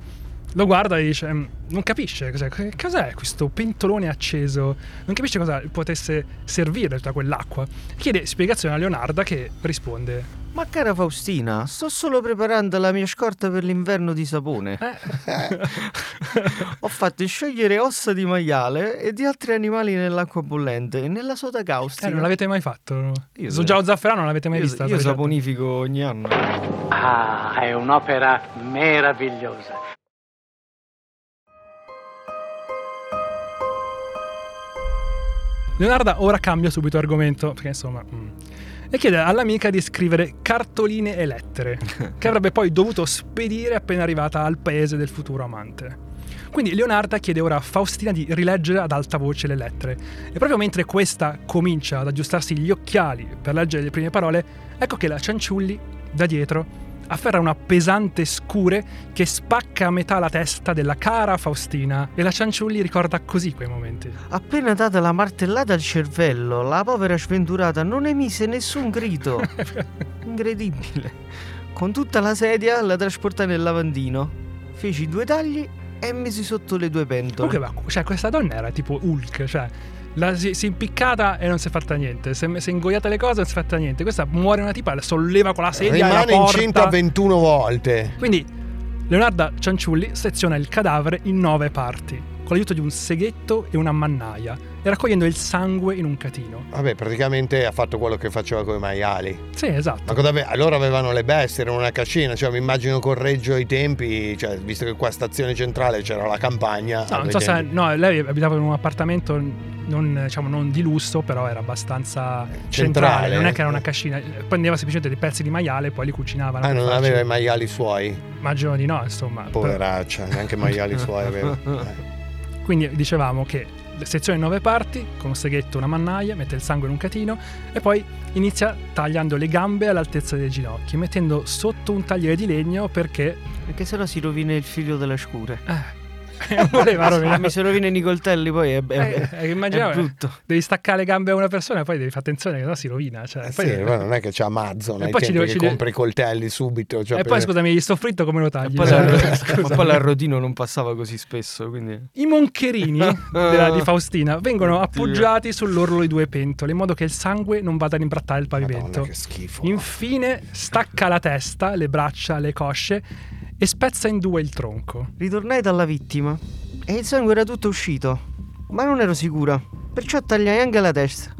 [SPEAKER 4] lo guarda e dice: "Mm, Non capisce cos'è, che cos'è questo pentolone acceso, non capisce cosa potesse servire tutta quell'acqua. Chiede spiegazione a Leonarda che risponde:
[SPEAKER 8] Ma cara Faustina, sto solo preparando la mia scorta per l'inverno di sapone.
[SPEAKER 4] "Eh, [laughs]
[SPEAKER 8] Ho fatto sciogliere ossa di maiale e di altri animali nell'acqua bollente e nella soda
[SPEAKER 4] eh,
[SPEAKER 8] caustica.
[SPEAKER 4] non l'avete mai fatto?
[SPEAKER 3] Io sì.
[SPEAKER 4] Già Zafferano non l'avete mai
[SPEAKER 3] Io,
[SPEAKER 4] vista?
[SPEAKER 3] io saponifico ogni anno.
[SPEAKER 6] Ah, è un'opera meravigliosa.
[SPEAKER 4] Leonarda ora cambia subito argomento, perché insomma... mm. E chiede all'amica di scrivere cartoline e lettere, [laughs] che avrebbe poi dovuto spedire appena arrivata al paese del futuro amante. Quindi Leonarda chiede ora a Faustina di rileggere ad alta voce le lettere. E proprio mentre questa comincia ad aggiustarsi gli occhiali per leggere le prime parole, ecco che la Cianciulli, da dietro, afferra una pesante scure che spacca a metà la testa della cara Faustina. E la Cianciulli ricorda così quei momenti.
[SPEAKER 8] Appena data la martellata al cervello, la povera sventurata non emise nessun grido. [laughs] Incredibile. Con tutta la sedia la trasportai nel lavandino. Feci due tagli e misi sotto le due pentole.
[SPEAKER 4] Comunque, cioè, questa donna era tipo Hulk, cioè. La, si, si è impiccata e non si è fatta niente. Si è, si è ingoiata le cose e non si è fatta niente. Questa muore una tipa, la solleva con la sedia. e la
[SPEAKER 2] Rimane
[SPEAKER 4] porta.
[SPEAKER 2] incinta 21 volte.
[SPEAKER 4] Quindi Leonarda Cianciulli seziona il cadavere in nove parti, con l'aiuto di un seghetto e una mannaia, e raccogliendo il sangue in un catino.
[SPEAKER 2] Vabbè, praticamente ha fatto quello che faceva con i maiali.
[SPEAKER 4] Sì, esatto.
[SPEAKER 2] Ma cosa ave- allora avevano le bestie, erano una cascina, cioè mi immagino correggio ai tempi, cioè, visto che qua stazione centrale c'era la campagna.
[SPEAKER 4] No, non so se, no, lei abitava in un appartamento non, diciamo, non di lusso, però era abbastanza centrale.
[SPEAKER 2] Centrale.
[SPEAKER 4] Non è che era una cascina. Prendeva semplicemente dei pezzi di maiale e poi li cucinava.
[SPEAKER 2] Ah, non aveva i maiali suoi,
[SPEAKER 4] Immagino di no, insomma.
[SPEAKER 2] poveraccia, neanche i maiali suoi aveva. [laughs]
[SPEAKER 4] Quindi dicevamo che sezione in nove parti, con un seghetto, una mannaia, mette il sangue in un catino e poi inizia tagliando le gambe all'altezza dei ginocchi, mettendo sotto un tagliere di legno perché
[SPEAKER 8] Perché sennò si rovina il figlio delle scure.
[SPEAKER 4] eh, [laughs] voleva rovinare.
[SPEAKER 8] Mi si rovinano i coltelli poi è, è,
[SPEAKER 4] Eh, eh, immaginavo,
[SPEAKER 8] è brutto.
[SPEAKER 4] Devi staccare le gambe a una persona e poi devi fare attenzione che sennò si rovina. Cioè,
[SPEAKER 2] Eh
[SPEAKER 4] poi-
[SPEAKER 2] sì, ma non è che c'è Amazon
[SPEAKER 4] E poi ci deve-
[SPEAKER 2] che
[SPEAKER 4] ci deve-
[SPEAKER 2] compri i coltelli subito. Cioè
[SPEAKER 4] e
[SPEAKER 2] per-
[SPEAKER 4] poi scusami, il soffritto come lo
[SPEAKER 3] E
[SPEAKER 4] tagli?
[SPEAKER 3] poi, [laughs] ma poi l'arrotino non passava così spesso, quindi...
[SPEAKER 4] I moncherini [laughs] della- di Faustina vengono appoggiati sull'orlo di due pentole in modo che il sangue non vada ad imbrattare il
[SPEAKER 2] Madonna,
[SPEAKER 4] pavimento.
[SPEAKER 2] che schifo.
[SPEAKER 4] Infine stacca la testa, le braccia, le cosce e spezza in due il tronco.
[SPEAKER 8] Ritornai dalla vittima e il sangue era tutto uscito, ma non ero sicura, perciò tagliai anche la testa.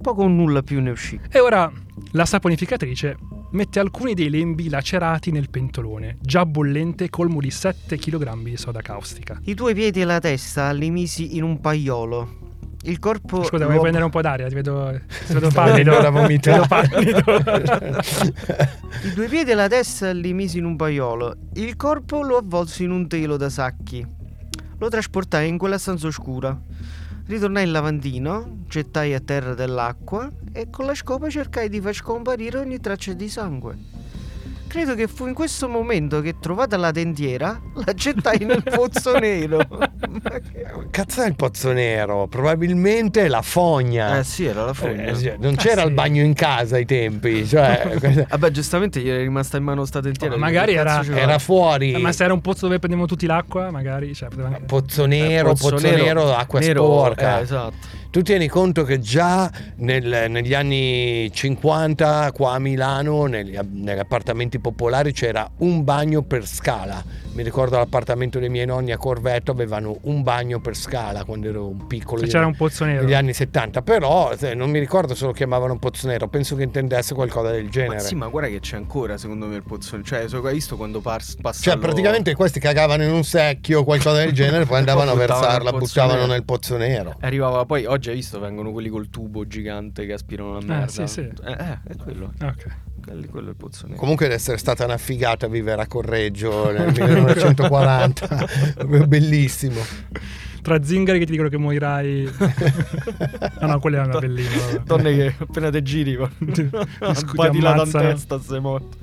[SPEAKER 8] Poco o nulla più ne uscì.
[SPEAKER 4] E ora la saponificatrice mette alcuni dei lembi lacerati nel pentolone, già bollente colmo di 7 kg di soda caustica.
[SPEAKER 8] I tuoi piedi e la testa li misi in un paiolo. Il corpo.
[SPEAKER 4] Scusa, vuoi prendere un po' d'aria? Ti vedo, ti vedo [laughs] pallido.
[SPEAKER 2] da vomitare.
[SPEAKER 4] Vedo pallido.
[SPEAKER 8] I due piedi e la testa li misi in un paiolo. Il corpo lo avvolsi in un telo da sacchi. Lo trasportai in quella stanza oscura. Ritornai in lavandino, gettai a terra dell'acqua e con la scopa cercai di far scomparire ogni traccia di sangue. Credo che fu in questo momento che, trovata la tendiera, [laughs] la gettai nel pozzo nero. [laughs]
[SPEAKER 2] Cazzo è il pozzo nero? Probabilmente la fogna.
[SPEAKER 8] Eh sì, era la fogna.
[SPEAKER 2] Eh, sì, non c'era
[SPEAKER 4] sì.
[SPEAKER 2] il bagno in casa ai tempi, [laughs] cioè
[SPEAKER 3] Vabbè, giustamente gli era rimasta in mano sta dentiera.
[SPEAKER 4] Ma magari era-
[SPEAKER 2] era fuori.
[SPEAKER 4] Eh, Ma se era un pozzo dove prendiamo tutti l'acqua, magari. Cioè, anche-
[SPEAKER 2] Pozzo nero,
[SPEAKER 3] Eh,
[SPEAKER 2] pozzo, nero, acqua
[SPEAKER 3] nero,
[SPEAKER 2] sporca.
[SPEAKER 3] eh, esatto.
[SPEAKER 2] Tu tieni conto che già nel- negli anni 50 qua a Milano, negli, negli appartamenti popolari, c'era un bagno per scala. Mi ricordo l'appartamento dei miei nonni a Corvetto avevano un bagno per scala quando ero un piccolo.
[SPEAKER 4] Se c'era un pozzo nero.
[SPEAKER 2] negli anni 70, però se- non mi ricordo se lo chiamavano pozzo nero, penso che intendesse qualcosa del
[SPEAKER 3] Ma
[SPEAKER 2] genere.
[SPEAKER 3] sì, ma guarda che c'è ancora secondo me il pozzo. Cioè, so- hai visto quando pars- passa.
[SPEAKER 2] Cioè, praticamente questi cagavano in un secchio o qualcosa del genere, poi andavano a
[SPEAKER 3] Poi
[SPEAKER 2] versarla,
[SPEAKER 3] nel pozzo
[SPEAKER 2] buttavano
[SPEAKER 3] nero.
[SPEAKER 2] nel pozzo nero.
[SPEAKER 3] Arrivava poi, oggi hai visto, vengono quelli col tubo gigante che aspirano la merda.
[SPEAKER 4] sì, sì.
[SPEAKER 3] Eh, eh, è quello.
[SPEAKER 4] Ok.
[SPEAKER 3] Quello è il pozzo nero.
[SPEAKER 2] Comunque deve essere stata una figata vivere a Correggio nel [laughs] 1940, [laughs] bellissimo.
[SPEAKER 4] Tra zingari che ti dicono che morirai. ah [laughs] no, quella è una vabbè.
[SPEAKER 3] Donne che appena te giri,
[SPEAKER 4] Ti
[SPEAKER 3] badi la
[SPEAKER 4] ammazzano.
[SPEAKER 3] testa, sei morto.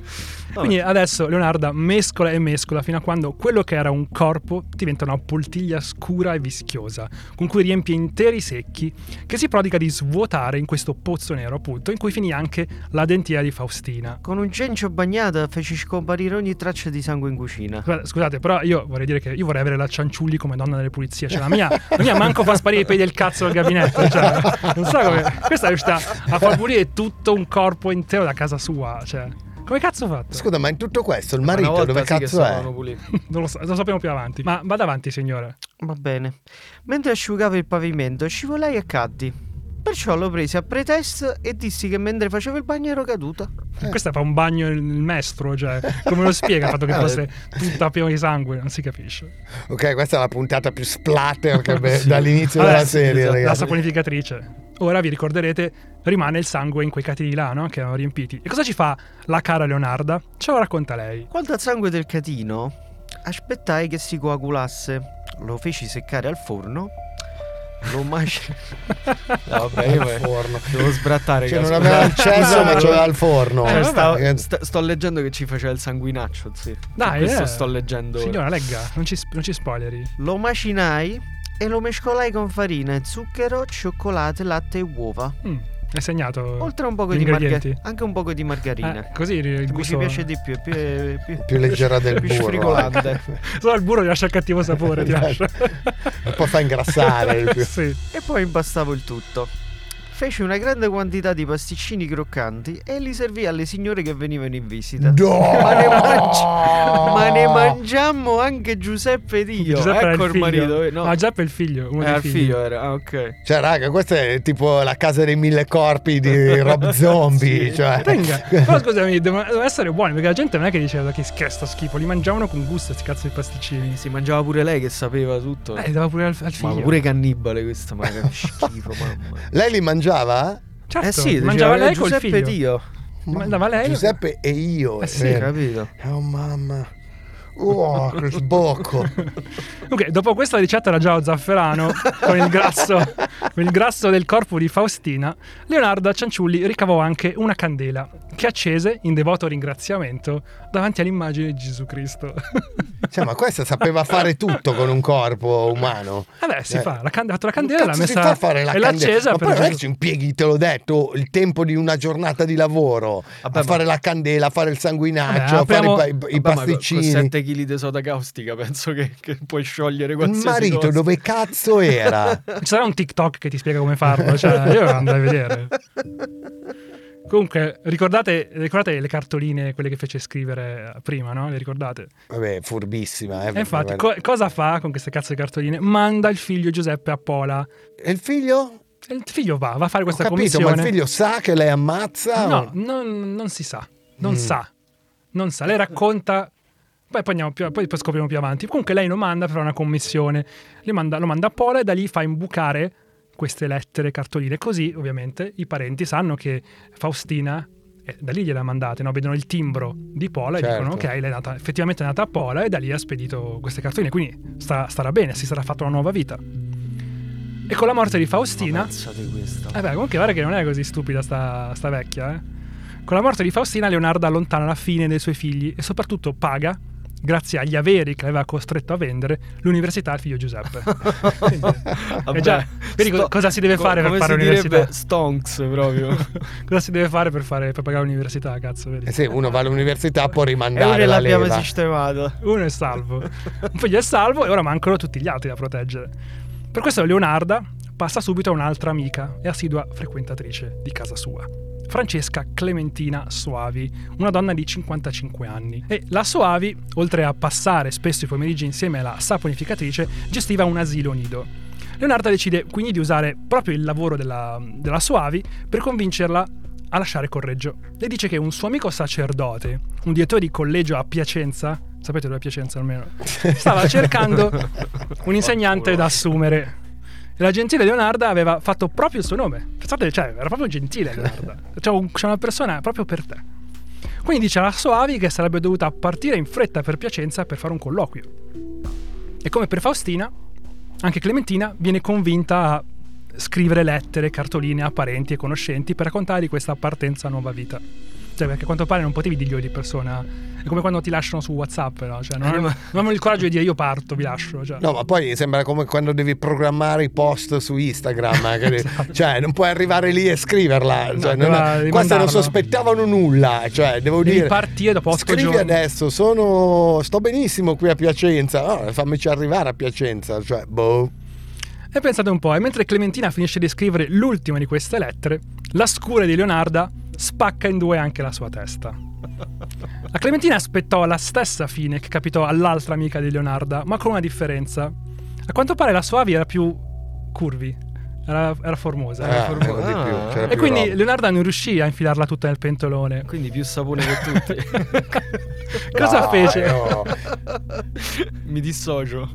[SPEAKER 4] Quindi adesso Leonarda mescola e mescola fino a quando quello che era un corpo diventa una poltiglia scura e vischiosa, con cui riempie interi secchi, che si prodiga di svuotare in questo pozzo nero, appunto, in cui finì anche la dentina di Faustina.
[SPEAKER 8] Con un cencio bagnato feci scomparire ogni traccia di sangue in cucina.
[SPEAKER 4] Scusate, però io vorrei dire che io vorrei avere la Cianciulli come donna delle pulizie. Cioè, la mia, la mia manco fa sparire i peli del cazzo dal gabinetto. Cioè, non so come. Questa è riuscita a far pulire tutto un corpo intero da casa sua. Cioè, come cazzo ha fatto?
[SPEAKER 2] Scusa, ma in tutto questo il marito dove
[SPEAKER 3] sì
[SPEAKER 2] cazzo è? [laughs]
[SPEAKER 4] Non lo so, lo sappiamo più avanti. Ma vada avanti, signore.
[SPEAKER 8] Va bene. Mentre asciugavo il pavimento, scivolai e caddi. Perciò lo presi a pretesto e dissi che mentre facevo il bagno ero caduta.
[SPEAKER 4] Questo fa un bagno il mestro, cioè, come lo spiega il fatto che [laughs] fosse tutta piena di sangue? Non si capisce.
[SPEAKER 2] Ok, questa è la puntata più splatter che [laughs] abbiamo dall'inizio
[SPEAKER 4] Vabbè,
[SPEAKER 2] della
[SPEAKER 4] sì,
[SPEAKER 2] serie,
[SPEAKER 4] esatto, La saponificatrice. Ora vi ricorderete, rimane il sangue in quei catini là, no? Che erano riempiti. E cosa ci fa la cara Leonarda? Ce lo racconta lei.
[SPEAKER 8] Quanto al sangue del catino, aspettai che si coagulasse. Lo feci seccare al forno. Lo maci... [laughs]
[SPEAKER 3] Vabbè, io
[SPEAKER 2] Al forno.
[SPEAKER 3] devo sbrattare.
[SPEAKER 2] Cioè, non aveva il cesso, ma c'aveva il forno. Eh,
[SPEAKER 3] stavo-
[SPEAKER 2] vabbè.
[SPEAKER 3] sta- sto leggendo che ci faceva il sanguinaccio, sì.
[SPEAKER 4] Dai,
[SPEAKER 3] questo
[SPEAKER 4] eh.
[SPEAKER 3] sto leggendo. ora.
[SPEAKER 4] Signora, legga, non ci, non ci spoileri.
[SPEAKER 8] Lo macinai e lo mescolai con farina, zucchero, cioccolato, latte e uova.
[SPEAKER 4] Mm, hai segnato
[SPEAKER 8] Oltre a un poco
[SPEAKER 4] gli
[SPEAKER 8] di margarina.
[SPEAKER 4] ingredienti?
[SPEAKER 8] Anche un poco di margarina.
[SPEAKER 4] Eh, così il
[SPEAKER 8] Mi
[SPEAKER 4] gusto...
[SPEAKER 8] ci piace di più, è più, è più...
[SPEAKER 2] più leggera del
[SPEAKER 8] più
[SPEAKER 2] burro.
[SPEAKER 8] sfrigolante.
[SPEAKER 4] Solo il burro ti lascia il cattivo sapore, ti lascia.
[SPEAKER 2] E poi fa ingrassare. [laughs]
[SPEAKER 4] sì.
[SPEAKER 8] E poi impastavo il tutto. Feci una grande quantità di pasticcini croccanti e li servì alle signore che venivano in visita.
[SPEAKER 2] No!
[SPEAKER 8] Ma ne, mangi- ma ne mangiammo anche Giuseppe ed io.
[SPEAKER 4] Giuseppe era
[SPEAKER 3] ecco
[SPEAKER 4] il
[SPEAKER 3] il
[SPEAKER 4] figlio.
[SPEAKER 3] marito, eh, no.
[SPEAKER 4] Ah, Giuseppe è il figlio, uno
[SPEAKER 3] al
[SPEAKER 4] figli.
[SPEAKER 3] figlio era. Ah, ok.
[SPEAKER 2] Cioè, raga, questa è tipo la casa dei mille corpi di Rob [laughs] Zombie. cioè.
[SPEAKER 4] Venga. [laughs] Però scusami, devono, essere buoni perché la gente non è che diceva che che sto schifo, li mangiavano con gusto questi cazzo di pasticcini.
[SPEAKER 3] Si mangiava pure lei che sapeva tutto.
[SPEAKER 4] Eh, dava pure al, al figlio.
[SPEAKER 3] ma pure cannibale questa, ma che schifo, mamma.
[SPEAKER 2] Lei li mangiava?
[SPEAKER 4] Certo,
[SPEAKER 8] eh sì,
[SPEAKER 4] mangiava lei col
[SPEAKER 8] Giuseppe ed
[SPEAKER 4] figlio.
[SPEAKER 8] io.
[SPEAKER 4] Li mandava lei.
[SPEAKER 2] Giuseppe e io.
[SPEAKER 4] Eh sì,
[SPEAKER 2] vero.
[SPEAKER 8] Capito?
[SPEAKER 2] Oh mamma. Oh, che sbocco.
[SPEAKER 4] Ok, dopo questa ricetta era già zafferano con il grasso, con il grasso del corpo di Faustina, Leonardo Cianciulli ricavò anche una candela che accese in devoto ringraziamento davanti all'immagine di Gesù Cristo.
[SPEAKER 2] Cioè, ma questa sapeva fare tutto con un corpo umano.
[SPEAKER 4] Vabbè, si
[SPEAKER 2] Eh.
[SPEAKER 4] fa, la can- ha fatto la candela, l'ha
[SPEAKER 2] si
[SPEAKER 4] messa
[SPEAKER 2] fa a fare la
[SPEAKER 4] e l'ha accesa
[SPEAKER 2] Ma
[SPEAKER 4] per
[SPEAKER 2] poi non è che ci impieghi, te l'ho detto, il tempo di una giornata di lavoro
[SPEAKER 3] Vabbè,
[SPEAKER 2] a
[SPEAKER 3] ma-
[SPEAKER 2] fare la candela, a fare il sanguinaccio,
[SPEAKER 4] Vabbè,
[SPEAKER 2] a
[SPEAKER 4] apriamo-
[SPEAKER 2] fare i, pa- i
[SPEAKER 3] Vabbè, ma con-
[SPEAKER 2] pasticcini.
[SPEAKER 3] Con 7 kg di soda caustica penso che, che puoi sciogliere
[SPEAKER 2] il
[SPEAKER 3] qualsiasi
[SPEAKER 2] marito
[SPEAKER 3] cosa.
[SPEAKER 2] dove cazzo era?
[SPEAKER 4] Ci [laughs] sarà un TikTok che ti spiega come farlo, cioè io andrei a vedere. Comunque, ricordate, ricordate le cartoline, quelle che fece scrivere prima, no? Le ricordate?
[SPEAKER 2] Vabbè, furbissima. Eh,
[SPEAKER 4] E infatti, co- cosa fa con queste cazzo di cartoline? Manda il figlio Giuseppe a Pola.
[SPEAKER 2] e il figlio?
[SPEAKER 4] E il figlio va, va a fare
[SPEAKER 2] Ho
[SPEAKER 4] questa
[SPEAKER 2] capito,
[SPEAKER 4] commissione.
[SPEAKER 2] ma il figlio sa che lei ammazza?
[SPEAKER 4] No,
[SPEAKER 2] o-
[SPEAKER 4] non, non si sa. Non
[SPEAKER 2] Mm.
[SPEAKER 4] sa. Non sa. Lei racconta. Poi, poi, andiamo più, poi, poi scopriamo più avanti. Comunque lei lo manda per una commissione. Le manda- lo manda a Pola e da lì fa imbucare queste lettere, cartoline. Così, ovviamente, i parenti sanno che Faustina. eh, da lì gliele ha mandate, no? vedono il timbro di Pola
[SPEAKER 2] Certo.
[SPEAKER 4] e dicono: Ok, lei è nata, effettivamente è nata a Pola, e da lì ha spedito queste cartoline. Quindi sta- starà bene, si sarà fatta una nuova vita. E con la morte di Faustina.
[SPEAKER 3] Questo.
[SPEAKER 4] Eh beh, comunque guarda che non è così stupida sta, sta vecchia, eh. Con la morte di Faustina, Leonardo allontana la fine dei suoi figli e soprattutto paga, grazie agli averi che aveva costretto a vendere, l'università al figlio Giuseppe. [laughs] Quindi,
[SPEAKER 3] Vabbè,
[SPEAKER 4] eh già, vedi co-
[SPEAKER 3] sto-
[SPEAKER 4] cosa si deve
[SPEAKER 3] co-
[SPEAKER 4] fare per
[SPEAKER 3] come
[SPEAKER 4] fare
[SPEAKER 3] si
[SPEAKER 4] l'università?
[SPEAKER 3] stonks proprio. [laughs]
[SPEAKER 4] cosa si deve fare per, fare, per pagare l'università, cazzo, vedi?
[SPEAKER 2] Eh sì, uno va all'università può
[SPEAKER 8] E
[SPEAKER 2] rimandare
[SPEAKER 8] ora
[SPEAKER 2] la
[SPEAKER 8] l'abbiamo
[SPEAKER 2] leva.
[SPEAKER 8] sistemato.
[SPEAKER 4] Uno è salvo. Un figlio è salvo e ora mancano tutti gli altri da proteggere. Per questo Leonarda passa subito a un'altra amica e assidua frequentatrice di casa sua. Francesca Clementina Soavi, una donna di 55 anni. E la Soavi, oltre a passare spesso i pomeriggi insieme alla saponificatrice, gestiva un asilo nido. Leonarda decide quindi di usare proprio il lavoro della, della Soavi per convincerla a lasciare Correggio. Le dice che un suo amico sacerdote, un direttore di collegio a Piacenza, sapete dove è Piacenza almeno, [laughs] stava cercando un insegnante da assumere. E la gentile Leonarda aveva fatto proprio il suo nome. Pensate, cioè, era proprio gentile Leonarda. [laughs] Cioè, un- c'è una persona proprio per te. Quindi dice alla Soavi che sarebbe dovuta partire in fretta per Piacenza per fare un colloquio. E come per Faustina, anche Clementina viene convinta a scrivere lettere, cartoline a parenti e conoscenti per raccontare di questa partenza a nuova vita. Cioè, perché a quanto pare non potevi dirglielo di persona. È come quando ti lasciano su WhatsApp, no? Cioè, non,
[SPEAKER 3] Eh,
[SPEAKER 4] non, hanno il coraggio di dire io parto, vi lascio. Cioè.
[SPEAKER 2] No, ma poi sembra come quando devi programmare i post su Instagram. eh, [laughs] devi- Cioè, non puoi arrivare lì e scriverla. Cioè,
[SPEAKER 4] No,
[SPEAKER 2] non- queste non sospettavano nulla. Cioè, devo
[SPEAKER 4] Devi
[SPEAKER 2] dire.
[SPEAKER 4] partire dopo otto
[SPEAKER 2] Scrivi
[SPEAKER 4] giorni.
[SPEAKER 2] adesso, sono, sto benissimo qui a Piacenza. Oh, fammici arrivare a Piacenza. Cioè, boh.
[SPEAKER 4] E pensate un po', e mentre Clementina finisce di scrivere l'ultima di queste lettere, la scura di Leonarda spacca in due anche la sua testa. La Clementina aspettò la stessa fine che capitò all'altra amica di Leonarda, ma con una differenza. A quanto pare la sua Avi era più curvi, era, era formosa. era
[SPEAKER 2] Eh,
[SPEAKER 4] formosa.
[SPEAKER 2] più,
[SPEAKER 3] Ah.
[SPEAKER 2] c'era
[SPEAKER 4] E
[SPEAKER 2] più
[SPEAKER 4] quindi
[SPEAKER 2] roba.
[SPEAKER 4] Leonarda non riuscì a infilarla tutta nel pentolone.
[SPEAKER 3] Quindi più sapone che tutti. [laughs]
[SPEAKER 4] Cosa
[SPEAKER 2] Dai,
[SPEAKER 4] fece?
[SPEAKER 2] no.
[SPEAKER 3] Mi dissocio.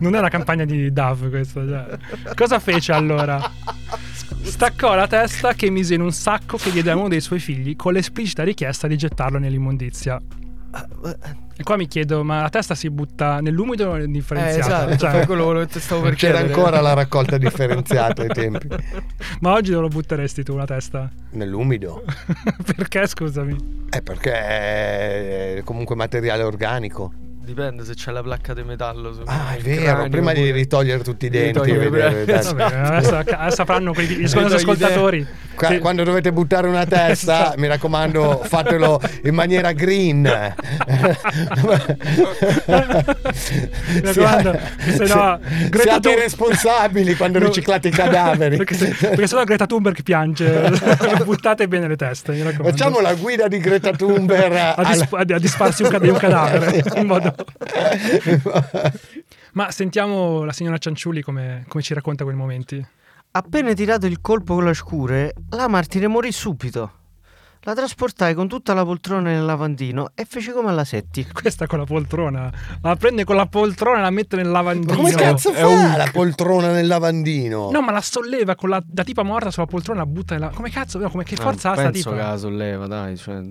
[SPEAKER 4] Non è una campagna di Dove questa. cioè. Cosa fece allora? [laughs] Staccò la testa che mise in un sacco che diede a uno dei suoi figli con l'esplicita richiesta di gettarlo nell'immondizia. E qua mi chiedo, ma la testa si butta nell'umido o
[SPEAKER 3] Eh,
[SPEAKER 4] indifferenziata?
[SPEAKER 3] esatto,
[SPEAKER 4] Cioè,
[SPEAKER 3] quello che stavo per
[SPEAKER 2] C'era
[SPEAKER 3] chiedere.
[SPEAKER 2] ancora la raccolta differenziata ai tempi. [laughs]
[SPEAKER 4] ma oggi dove lo butteresti tu la testa?
[SPEAKER 2] Nell'umido. [laughs]
[SPEAKER 4] Perché, scusami?
[SPEAKER 2] Eh, perché è comunque materiale organico.
[SPEAKER 3] Dipende se c'è la placca di metallo. su-
[SPEAKER 2] Ah, è vero.
[SPEAKER 3] cranio,
[SPEAKER 2] Prima
[SPEAKER 3] pure-
[SPEAKER 2] devi ritogliere tutti i denti.
[SPEAKER 3] togliere
[SPEAKER 2] vedere.
[SPEAKER 3] Esatto.
[SPEAKER 4] Vabbè, [laughs] adesso, adesso sapranno quelli, gli ascoltatori.
[SPEAKER 2] Qua-
[SPEAKER 4] Sì.
[SPEAKER 2] Quando dovete buttare una testa,
[SPEAKER 4] Esatto.
[SPEAKER 2] mi raccomando, fatelo in maniera green. [laughs] [laughs]
[SPEAKER 4] Mi raccomando, se no, Greta
[SPEAKER 2] siate
[SPEAKER 4] Thun-
[SPEAKER 2] responsabili quando
[SPEAKER 4] No.
[SPEAKER 2] riciclate i cadaveri.
[SPEAKER 4] perché, se, perché sennò Greta Thunberg piange. Buttate bene le teste, mi raccomando.
[SPEAKER 2] Facciamo la guida di Greta Thunberg
[SPEAKER 4] a, dis- a disfarsi un, cade- un cadavere in modo... [laughs] Ma sentiamo la signora Cianciulli come, come ci racconta quei momenti.
[SPEAKER 8] Appena tirato il colpo con la scure, la martire morì subito. La trasportai con tutta la poltrona nel lavandino e fece come alla Setti.
[SPEAKER 4] Questa con la poltrona. La prende con la poltrona e la mette nel lavandino.
[SPEAKER 2] Ma come cazzo
[SPEAKER 3] è
[SPEAKER 2] fa
[SPEAKER 3] un-
[SPEAKER 2] la poltrona nel lavandino?
[SPEAKER 4] No, ma la solleva con la da tipa morta sulla poltrona e la butta nella... Come cazzo? No, come che
[SPEAKER 3] Ah,
[SPEAKER 4] forza ha sta
[SPEAKER 3] penso
[SPEAKER 4] tipa?
[SPEAKER 3] che la solleva, dai. Cioè,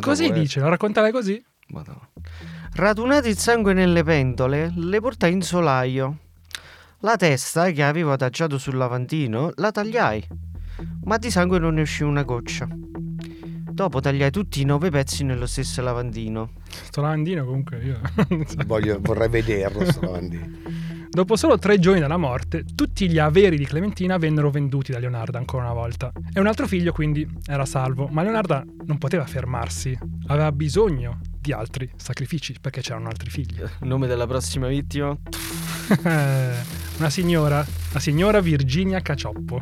[SPEAKER 4] Così dice, la raccontava così?
[SPEAKER 3] Madonna.
[SPEAKER 8] Radunato il sangue nelle pentole, le portai in solaio. La testa, che avevo adagiato sul lavandino, la tagliai, ma di sangue non ne uscì una goccia. Dopo tagliai tutti i nove pezzi nello stesso lavandino.
[SPEAKER 4] Sto lavandino comunque io. [laughs]
[SPEAKER 2] Voglio- vorrei vederlo sto lavandino.
[SPEAKER 4] Dopo solo tre giorni dalla morte, tutti gli averi di Clementina vennero venduti da Leonarda ancora una volta. E un altro figlio quindi era salvo, ma Leonarda non poteva fermarsi. Aveva bisogno di altri sacrifici perché c'erano altri figli.
[SPEAKER 3] Il nome della prossima vittima? [laughs]
[SPEAKER 4] una signora, la signora Virginia Cacioppo.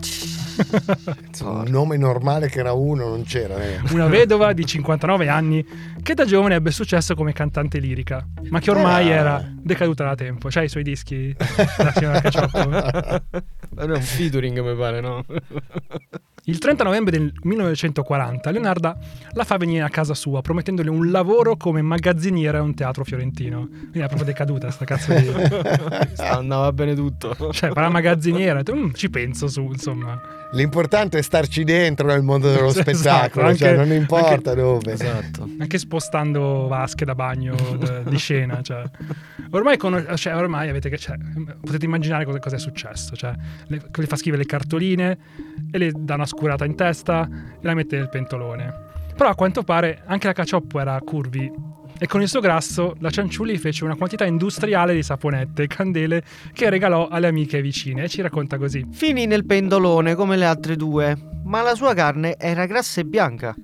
[SPEAKER 2] Un nome normale che era uno non c'era. eh.
[SPEAKER 4] Una vedova di 59 anni che da giovane ebbe successo come cantante lirica, ma che ormai
[SPEAKER 2] Ah.
[SPEAKER 4] era decaduta da tempo. C'hai i suoi dischi, la signora Cacioppo?
[SPEAKER 3] È un featuring, mi pare, no?
[SPEAKER 4] Il 30 novembre del 1940 Leonarda la fa venire a casa sua promettendole un lavoro come magazziniera a un teatro fiorentino. Quindi è proprio decaduta sta cazzo di...
[SPEAKER 3] Andava bene tutto.
[SPEAKER 4] Cioè, fa la magazziniera, tu, "Mm, ci penso su, insomma.
[SPEAKER 2] L'importante è starci dentro nel mondo dello [laughs]
[SPEAKER 4] Esatto,
[SPEAKER 2] spettacolo,
[SPEAKER 4] anche-
[SPEAKER 2] cioè non importa
[SPEAKER 4] anche-
[SPEAKER 2] dove.
[SPEAKER 3] Esatto.
[SPEAKER 4] Anche spostando vasche da bagno d- di scena, cioè. Ormai, conos- cioè, ormai avete cioè, potete immaginare cosa, cosa è successo. Cioè, le, le fa scrivere le cartoline e le dà una scurata in testa e la mette nel pentolone. Però a quanto pare anche la cacioppo era curvi e con il suo grasso la Cianciulli fece una quantità industriale di saponette e candele che regalò alle amiche vicine e ci racconta così.
[SPEAKER 8] Finì nel pendolone come le altre due, ma la sua carne era grassa e bianca.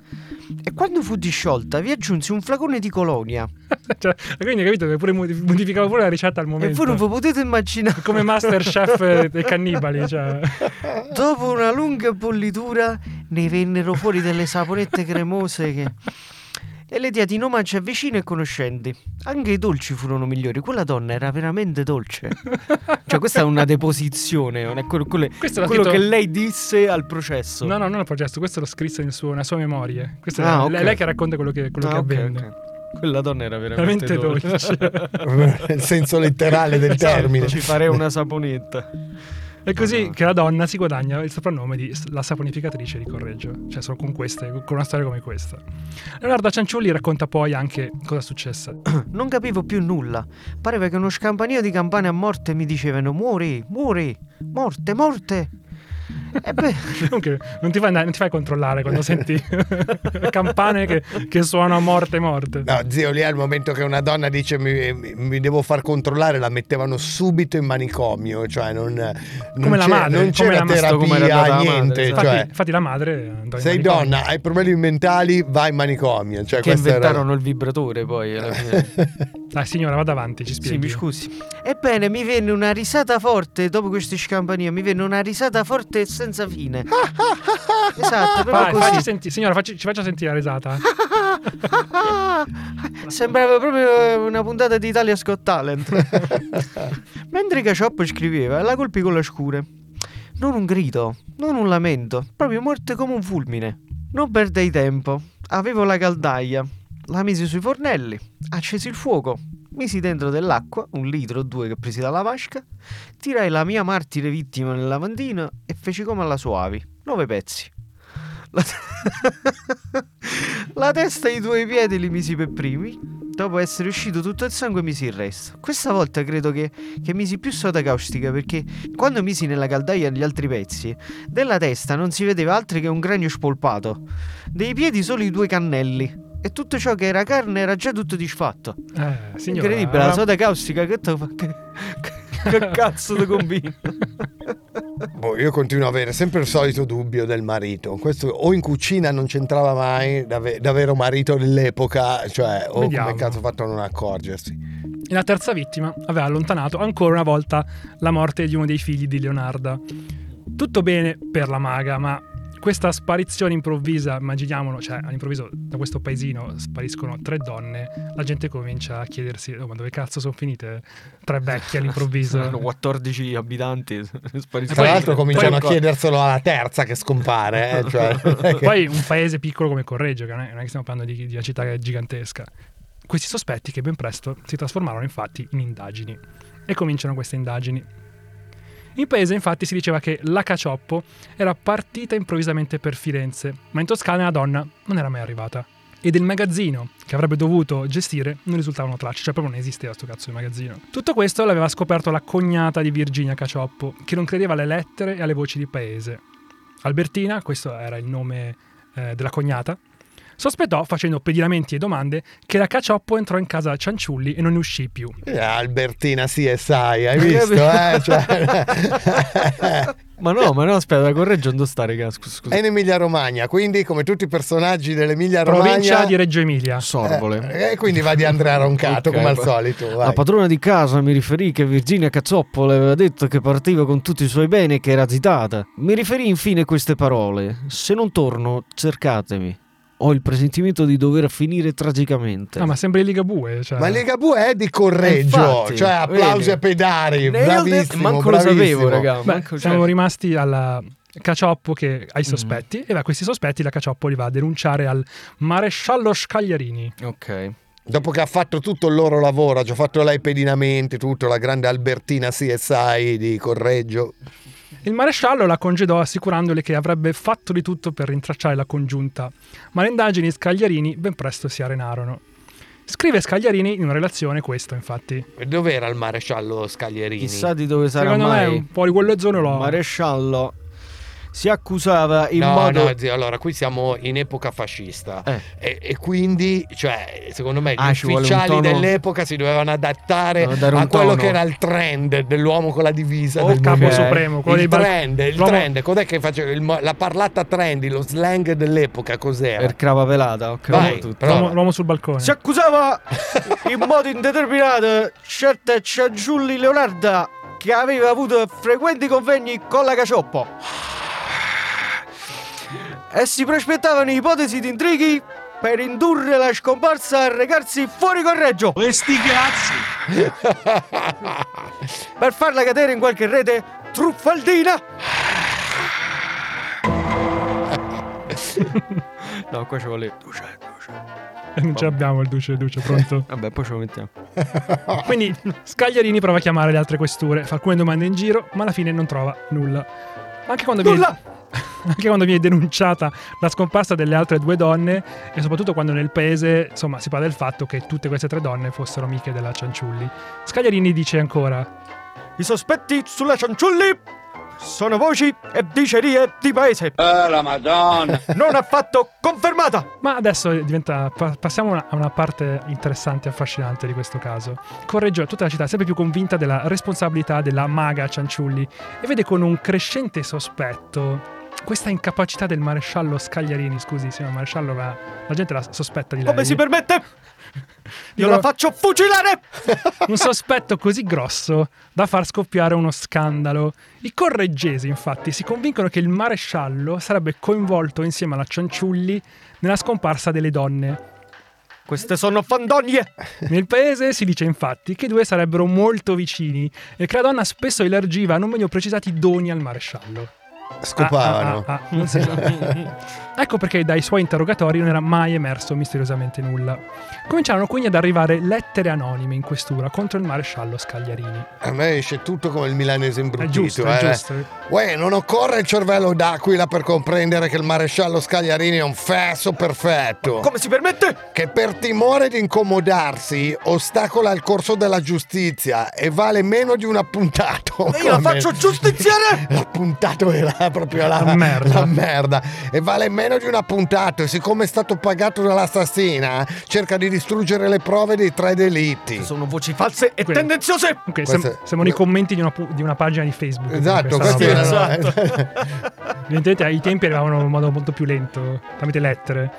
[SPEAKER 8] e quando fu disciolta vi aggiunsi un flacone di colonia. [laughs]
[SPEAKER 4] Cioè, quindi hai capito che pure modif- modificava pure la ricetta al momento.
[SPEAKER 8] E voi non vi potete immaginare.
[SPEAKER 4] Come Masterchef dei [laughs] cannibali, cioè.
[SPEAKER 8] Dopo una lunga bollitura ne vennero fuori delle saponette cremose che... E le diedi in omaggio a vicini e conoscenti. Anche i dolci furono migliori. Quella donna era veramente dolce. [laughs] cioè, questa è una deposizione. Non è quello, quello- quello
[SPEAKER 4] scritto-
[SPEAKER 8] che lei disse al processo.
[SPEAKER 4] No, no, non il processo, questo l'ho scritto nel suo- nella sua memoria. Questo
[SPEAKER 8] Ah,
[SPEAKER 4] è
[SPEAKER 8] ok.
[SPEAKER 4] lei, che racconta quello che, quello
[SPEAKER 8] Ah,
[SPEAKER 4] che
[SPEAKER 8] ok,
[SPEAKER 4] avvenne.
[SPEAKER 8] ok. Quella donna era veramente,
[SPEAKER 4] Veramente dolce. [laughs]
[SPEAKER 2] Nel senso letterale del termine.
[SPEAKER 8] Ci farei una saponetta.
[SPEAKER 4] È così che la donna si guadagna il soprannome di la saponificatrice di Correggio, cioè solo con queste, con una storia come questa. Leonardo Cianciulli racconta poi anche cosa successe. [clears throat]
[SPEAKER 8] Non capivo più nulla. Pareva che uno scampanio di campane a morte mi dicevano: Muori, muori, morte, morte. E beh, [laughs]
[SPEAKER 4] Comunque non ti, fai, non ti fai controllare quando senti [laughs] campane che, che suonano a morte morte.
[SPEAKER 2] No, zio, lì al momento che una donna dice mi, mi- mi devo far controllare, la mettevano subito in manicomio, cioè non, non
[SPEAKER 4] Come la madre,
[SPEAKER 2] non c'era
[SPEAKER 8] come era
[SPEAKER 2] terapia,
[SPEAKER 8] la
[SPEAKER 2] niente.
[SPEAKER 8] madre,
[SPEAKER 2] cioè,
[SPEAKER 4] infatti, infatti la madre andò in
[SPEAKER 2] sei
[SPEAKER 4] manicomio.
[SPEAKER 2] donna, hai problemi mentali, vai in manicomio. Cioè,
[SPEAKER 8] che
[SPEAKER 2] questa era-
[SPEAKER 8] inventarono il vibratore poi alla fine. [laughs]
[SPEAKER 4] Dai signora, vada avanti, ci
[SPEAKER 8] Sì,
[SPEAKER 4] spieghi.
[SPEAKER 8] mi scusi. Ebbene, mi venne una risata forte dopo questi scampanie. Mi venne una risata forte senza fine. [laughs] esatto, proprio
[SPEAKER 4] Vai, facci
[SPEAKER 8] così.
[SPEAKER 4] senti- signora, facci- ci faccia sentire la risata. [laughs]
[SPEAKER 8] Sembrava proprio una puntata di Italia Scott Talent. [laughs] Mentre Cacioppo scriveva, la colpì con la scure. Non un grido, non un lamento, proprio morte come un fulmine. Non perdei tempo. Avevo la caldaia. La misi sui fornelli, accesi il fuoco, misi dentro dell'acqua, un litro o due che presi dalla vasca, tirai la mia martire vittima nel lavandino e feci come alla Soavi, nove pezzi. La, [laughs] la testa e i due piedi li misi per primi, dopo essere uscito tutto il sangue misi il resto. Questa volta credo che, che misi più soda caustica perché quando misi nella caldaia gli altri pezzi, della testa non si vedeva altro che un cranio spolpato, dei piedi solo i due cannelli. E tutto ciò che era carne era già tutto disfatto.
[SPEAKER 4] Eh, signora,
[SPEAKER 8] Incredibile, la
[SPEAKER 4] ma-
[SPEAKER 8] soda caustica che, fa- che, che [laughs] cazzo ti combina?
[SPEAKER 2] Boh, io continuo ad avere sempre il solito dubbio del marito. Questo o in cucina non c'entrava mai, davvero marito dell'epoca, cioè, o
[SPEAKER 4] Vediamo.
[SPEAKER 2] come cazzo ha fatto a non accorgersi.
[SPEAKER 4] E la terza vittima aveva allontanato ancora una volta la morte di uno dei figli di Leonarda. Tutto bene per la maga, ma questa sparizione improvvisa, immaginiamolo, cioè all'improvviso da questo paesino spariscono tre donne, la gente comincia a chiedersi, oh, ma dove cazzo sono finite tre vecchie all'improvviso?
[SPEAKER 8] Hanno 14 abitanti. [laughs] spariscono.
[SPEAKER 2] Tra l'altro cominciano
[SPEAKER 4] poi-
[SPEAKER 2] a chiederselo alla terza che scompare, eh, [laughs] cioè, che-
[SPEAKER 4] Poi un paese piccolo come Correggio, che non è, non è che stiamo parlando di, di una città gigantesca. Questi sospetti che ben presto si trasformarono infatti in indagini. E cominciano queste indagini. In paese infatti si diceva che la Cacioppo era partita improvvisamente per Firenze, ma in Toscana la donna non era mai arrivata. E del magazzino che avrebbe dovuto gestire non risultavano tracce, cioè proprio non esisteva sto cazzo di magazzino. Tutto questo l'aveva scoperto la cognata di Virginia Cacioppo, che non credeva alle lettere e alle voci di paese. Albertina, questo era il nome eh, della cognata, sospettò, facendo pedinamenti e domande, che la Cacioppo entrò in casa Cianciulli e non ne uscì più.
[SPEAKER 2] Eh, Albertina CSI, hai visto? Eh? Cioè- [laughs]
[SPEAKER 8] Ma no, ma no, aspetta, da Correggio non stare, scusa. scusa.
[SPEAKER 2] È in Emilia Romagna, quindi come tutti i personaggi dell'Emilia
[SPEAKER 4] Provincia
[SPEAKER 2] Romagna...
[SPEAKER 4] di Reggio Emilia.
[SPEAKER 8] Sorvole.
[SPEAKER 2] Eh, e quindi va di Andrea Roncato
[SPEAKER 8] Ok,
[SPEAKER 2] come al solito. vai.
[SPEAKER 8] La padrona di casa mi riferì che Virginia Cazzoppo le aveva detto che partiva con tutti i suoi beni e che era zitata. Mi riferì infine queste parole: Se non torno, cercatemi. Ho il presentimento di dover finire tragicamente.
[SPEAKER 4] Ah, ma sembra il Ligabue. Cioè.
[SPEAKER 2] Ma Ligabue è di Correggio,
[SPEAKER 8] Infatti,
[SPEAKER 2] cioè applausi
[SPEAKER 8] vedi.
[SPEAKER 2] a pedari,
[SPEAKER 8] Eh,
[SPEAKER 2] bravissimo,
[SPEAKER 8] manco lo sapevo,
[SPEAKER 2] bravissimo.
[SPEAKER 8] raga.
[SPEAKER 4] Beh,
[SPEAKER 8] manco-
[SPEAKER 4] siamo
[SPEAKER 8] cioè-
[SPEAKER 4] rimasti alla Cacioppo che
[SPEAKER 8] Mm.
[SPEAKER 4] ai sospetti e da questi sospetti la Cacioppo li va a denunciare al maresciallo Scagliarini.
[SPEAKER 8] Ok.
[SPEAKER 2] Dopo che ha fatto tutto il loro lavoro, ha già fatto lei pedinamenti, tutto, la grande Albertina CSI di Correggio.
[SPEAKER 4] Il maresciallo la congedò assicurandole che avrebbe fatto di tutto per rintracciare la congiunta, ma le indagini Scagliarini ben presto si arenarono. Scrive Scagliarini in una relazione questo, infatti.
[SPEAKER 2] E Dov'era il maresciallo Scaglierini?
[SPEAKER 8] Chissà di dove sarà
[SPEAKER 4] Secondo me
[SPEAKER 8] mai.
[SPEAKER 4] un po' di quelle zone lo...
[SPEAKER 8] Maresciallo si accusava in
[SPEAKER 9] no,
[SPEAKER 8] modo...
[SPEAKER 9] no, zio, allora qui siamo in epoca fascista
[SPEAKER 8] Eh.
[SPEAKER 9] e, e quindi, cioè, secondo me gli
[SPEAKER 8] Ah,
[SPEAKER 9] ufficiali
[SPEAKER 8] tono-
[SPEAKER 9] dell'epoca si dovevano adattare
[SPEAKER 8] un
[SPEAKER 9] a quello
[SPEAKER 8] tono.
[SPEAKER 9] che era il trend dell'uomo con la divisa
[SPEAKER 4] O
[SPEAKER 9] del
[SPEAKER 4] il capo supremo, quello
[SPEAKER 9] il
[SPEAKER 4] dei bal-
[SPEAKER 9] trend, il
[SPEAKER 4] l'uomo-
[SPEAKER 9] trend, cos'è che faceva il la parlata trendy, lo slang dell'epoca, cos'era?
[SPEAKER 8] Per crava pelata, ho
[SPEAKER 9] Vai,
[SPEAKER 8] tutto.
[SPEAKER 4] L'uomo, l'uomo sul balcone.
[SPEAKER 8] Si accusava in modo indeterminato certa Cianciulli Leonarda che aveva avuto frequenti convegni con la Cacioppo. E si prospettavano ipotesi di intrighi per indurre la scomparsa a recarsi fuori correggio.
[SPEAKER 7] Questi cazzi! [laughs]
[SPEAKER 8] per farla cadere in qualche rete truffaldina. no, qua ci vuole duce, duce.
[SPEAKER 4] non ce l'abbiamo il duce, il duce, pronto? [laughs]
[SPEAKER 8] Vabbè, poi ce lo mettiamo. [laughs]
[SPEAKER 4] Quindi Scagliarini prova a chiamare le altre questure, fa alcune domande in giro, ma alla fine non trova nulla. Anche quando viene,
[SPEAKER 8] Nulla! [laughs]
[SPEAKER 4] anche quando viene denunciata la scomparsa delle altre due donne e soprattutto quando nel paese insomma si parla del fatto che tutte queste tre donne fossero amiche della Cianciulli. Scagliarini dice ancora
[SPEAKER 8] I sospetti sulla Cianciulli sono voci e dicerie di paese.
[SPEAKER 7] Oh, la madonna! [laughs]
[SPEAKER 8] Non affatto confermata.
[SPEAKER 4] Ma adesso diventa, pa- passiamo a una parte interessante e affascinante di questo caso. Correggio tutta la città è sempre più convinta della responsabilità della maga Cianciulli e vede con un crescente sospetto questa incapacità del maresciallo Scagliarini, scusi signor maresciallo, ma la gente la sospetta di lei.
[SPEAKER 8] Come si permette? Io la faccio fucilare! [laughs]
[SPEAKER 4] un sospetto così grosso da far scoppiare uno scandalo. I correggesi, infatti, si convincono che il maresciallo sarebbe coinvolto insieme alla Cianciulli nella scomparsa delle donne.
[SPEAKER 8] Queste sono fandonie!
[SPEAKER 4] Nel paese si dice infatti che i due sarebbero molto vicini e che la donna spesso elargiva non meglio precisati doni al maresciallo.
[SPEAKER 2] Scopavano.
[SPEAKER 4] Ah, ah, ah, ah, non si sa. ecco perché dai suoi interrogatori non era mai emerso misteriosamente nulla. Cominciarono quindi ad arrivare lettere anonime in questura contro il maresciallo Scagliarini.
[SPEAKER 2] A me esce tutto come il milanese
[SPEAKER 4] È
[SPEAKER 2] imbruttito.
[SPEAKER 4] giusto, è
[SPEAKER 2] eh.
[SPEAKER 4] giusto.
[SPEAKER 2] Uè, non occorre il cervello d'aquila per comprendere che il maresciallo Scagliarini è un fesso perfetto.
[SPEAKER 8] Come si permette?
[SPEAKER 2] che per timore di incomodarsi ostacola il corso della giustizia e vale meno di un appuntato.
[SPEAKER 8] E io la faccio giustiziare! [laughs]
[SPEAKER 2] L'appuntato era [laughs] proprio la,
[SPEAKER 4] La merda.
[SPEAKER 2] la merda. E vale meno di un appuntato. E siccome è stato pagato dall'assassina, cerca di distruggere le prove dei tre delitti.
[SPEAKER 8] Sono voci false e
[SPEAKER 4] Quindi-
[SPEAKER 8] tendenziose!
[SPEAKER 4] Ok,
[SPEAKER 2] Queste-
[SPEAKER 4] siamo nei commenti di una, pu- di una pagina di Facebook.
[SPEAKER 2] Esatto,
[SPEAKER 4] Questa
[SPEAKER 2] questi erano. [laughs]
[SPEAKER 4] Evidentemente ai tempi arrivavano in modo molto più lento, tramite lettere.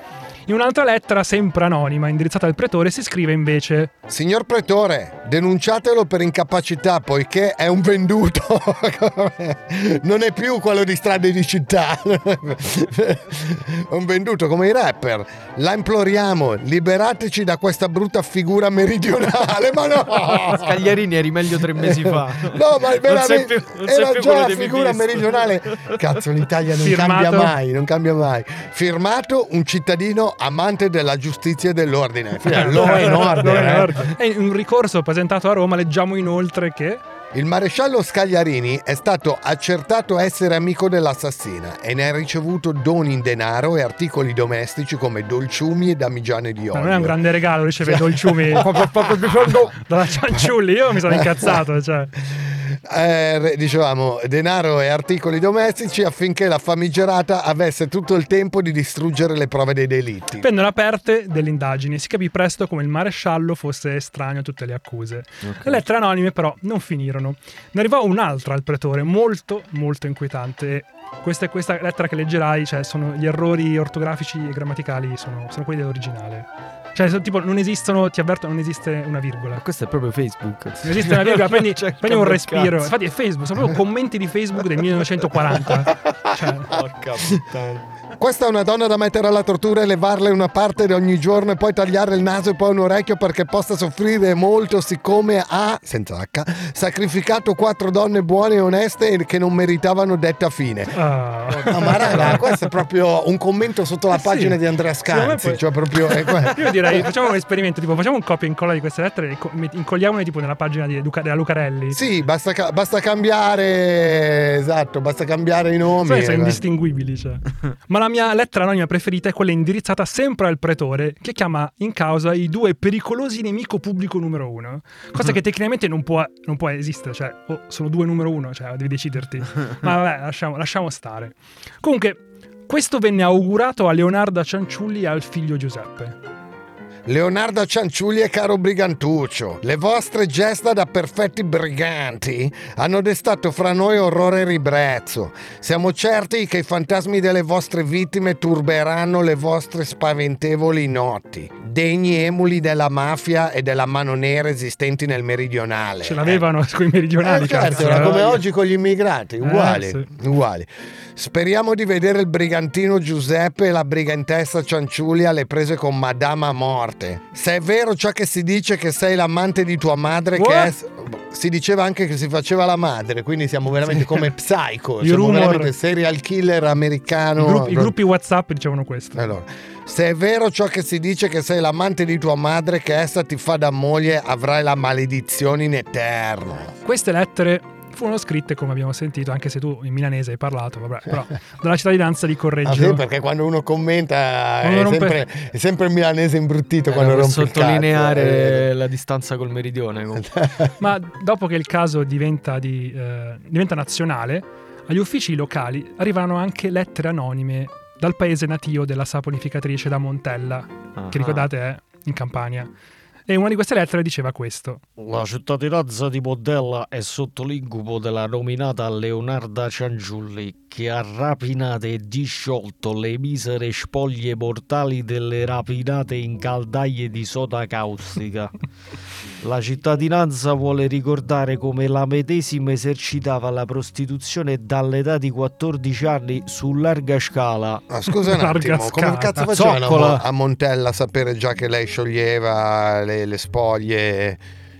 [SPEAKER 4] In un'altra lettera, sempre anonima, indirizzata al pretore, si scrive invece:
[SPEAKER 2] Signor Pretore, denunciatelo per incapacità poiché è un venduto. [laughs] non è più quello di strade di città. è [laughs] un venduto come i rapper. La imploriamo, liberateci da questa brutta figura meridionale. Ma no! [laughs]
[SPEAKER 8] Scagliarini eri meglio tre mesi fa.
[SPEAKER 2] No, ma
[SPEAKER 8] Non sei
[SPEAKER 2] veramente
[SPEAKER 8] più- non sei
[SPEAKER 2] era già la figura meridionale. Cazzo, l'Italia non
[SPEAKER 4] Firmato.
[SPEAKER 2] cambia mai, non cambia mai. Firmato un cittadino amante della giustizia e dell'ordine. Law and order, eh.
[SPEAKER 4] order. E in un ricorso presentato a Roma leggiamo inoltre che
[SPEAKER 2] Il maresciallo Scagliarini è stato accertato essere amico dell'assassina e ne ha ricevuto doni in denaro e articoli domestici come dolciumi e damigiane di olio.
[SPEAKER 4] non è un grande regalo ricevere dolciumi [laughs] [laughs] dalla Cianciulli. Io mi sono [laughs] incazzato. Cioè.
[SPEAKER 2] Eh, dicevamo denaro e articoli domestici affinché la famigerata avesse tutto il tempo di distruggere le prove dei delitti.
[SPEAKER 4] Vengono aperte delle indagini e si capì presto come il maresciallo fosse estraneo a tutte le accuse. Le lettere anonime però non finirono. Ne arrivò un'altra al pretore, molto molto inquietante. Questa, questa lettera che leggerai, cioè sono gli errori ortografici e grammaticali sono, sono quelli dell'originale. Cioè, sono tipo, non esistono, ti avverto, non esiste una virgola.
[SPEAKER 8] Questo è proprio Facebook.
[SPEAKER 4] Non esiste una virgola, [laughs] prendi, prendi un respiro.
[SPEAKER 8] cazzo.
[SPEAKER 4] Infatti è Facebook, sono proprio commenti di Facebook del 1940. [laughs] Cioè,
[SPEAKER 8] Porca puttana.
[SPEAKER 2] Questa è una donna da mettere alla tortura e levarle una parte di ogni giorno e poi tagliare il naso e poi un orecchio perché possa soffrire molto siccome ha, senza H, sacrificato quattro donne buone e oneste e che non meritavano detta fine.
[SPEAKER 4] ah.
[SPEAKER 2] No, ma raga, questo è proprio un commento sotto la
[SPEAKER 4] Eh sì.
[SPEAKER 2] pagina di Andrea Scanzi.
[SPEAKER 4] poi-
[SPEAKER 2] Cioè, proprio. que-
[SPEAKER 4] Io direi facciamo un esperimento, tipo facciamo un copia e incolla di queste lettere e incolliamole tipo nella pagina di Luca- della Lucarelli.
[SPEAKER 2] Sì, basta, ca- basta cambiare. Esatto, basta cambiare i nomi.
[SPEAKER 4] Sai, sono
[SPEAKER 2] eh.
[SPEAKER 4] indistinguibili, cioè. Ma la mia lettera anonima preferita è quella indirizzata sempre al pretore, che chiama in causa i due pericolosi nemico pubblico numero uno. Cosa che tecnicamente non può, non può esistere, cioè, oh, sono due numero uno, cioè, devi deciderti. Ma vabbè, [laughs] lasciamo, lasciamo stare. Comunque, questo venne augurato a Leonardo Cianciulli e al figlio Giuseppe.
[SPEAKER 2] Leonardo Cianciulli e caro brigantuccio, le vostre gesta da perfetti briganti hanno destato fra noi orrore e ribrezzo. Siamo certi che i fantasmi delle vostre vittime turberanno le vostre spaventevoli notti, degni emuli della mafia e della mano nera esistenti nel meridionale.
[SPEAKER 4] Ce l'avevano [laughs] con i meridionali,
[SPEAKER 2] Eh, certo, era
[SPEAKER 4] eh.
[SPEAKER 2] come oggi con gli immigrati, uguali,
[SPEAKER 4] sì.
[SPEAKER 2] uguali. Speriamo di vedere il brigantino Giuseppe e la brigantessa Cianciulli alle prese con Madama Morte. Se è vero ciò che si dice che sei l'amante di tua madre, che
[SPEAKER 4] What?
[SPEAKER 2] è... si diceva anche che si faceva la madre, quindi siamo veramente come Psycho,
[SPEAKER 4] I
[SPEAKER 2] siamo
[SPEAKER 4] rumor-
[SPEAKER 2] veramente serial killer americano.
[SPEAKER 4] I gruppi, i gruppi WhatsApp dicevano questo.
[SPEAKER 2] Allora, se è vero ciò che si dice che sei l'amante di tua madre, che essa ti fa da moglie, avrai la maledizione in eterno.
[SPEAKER 4] Queste lettere furono scritte, come abbiamo sentito, anche se tu in milanese hai parlato, vabbè, però [laughs] dalla cittadinanza di
[SPEAKER 2] Ah,
[SPEAKER 4] Correggio.
[SPEAKER 2] sì, perché quando uno commenta è,
[SPEAKER 4] Quando rompe-
[SPEAKER 2] sempre, è sempre il milanese imbruttito
[SPEAKER 10] Era
[SPEAKER 2] quando
[SPEAKER 10] per
[SPEAKER 2] rompe il
[SPEAKER 10] sottolineare
[SPEAKER 2] eh.
[SPEAKER 10] la distanza col meridione. [laughs]
[SPEAKER 4] Ma dopo che il caso diventa, di, eh, diventa nazionale, agli uffici locali arrivano anche lettere anonime dal paese natio della saponificatrice da Montella,
[SPEAKER 10] Ah.
[SPEAKER 4] che ricordate è in Campania. E una di queste lettere diceva questo.
[SPEAKER 8] La cittadinanza di Montella è sotto l'incubo della nominata Leonarda Cianciulli che ha rapinato e disciolto le misere spoglie mortali delle rapinate in caldaie di soda caustica. [laughs] La cittadinanza vuole ricordare come la medesima esercitava la prostituzione dall'età di 14 anni su larga scala.
[SPEAKER 2] Ah, scusa un
[SPEAKER 4] Larga
[SPEAKER 2] attimo, come
[SPEAKER 4] scala.
[SPEAKER 2] cazzo facevano a,
[SPEAKER 8] Zoccola.
[SPEAKER 2] A Montella a sapere già che lei scioglieva le, le spoglie?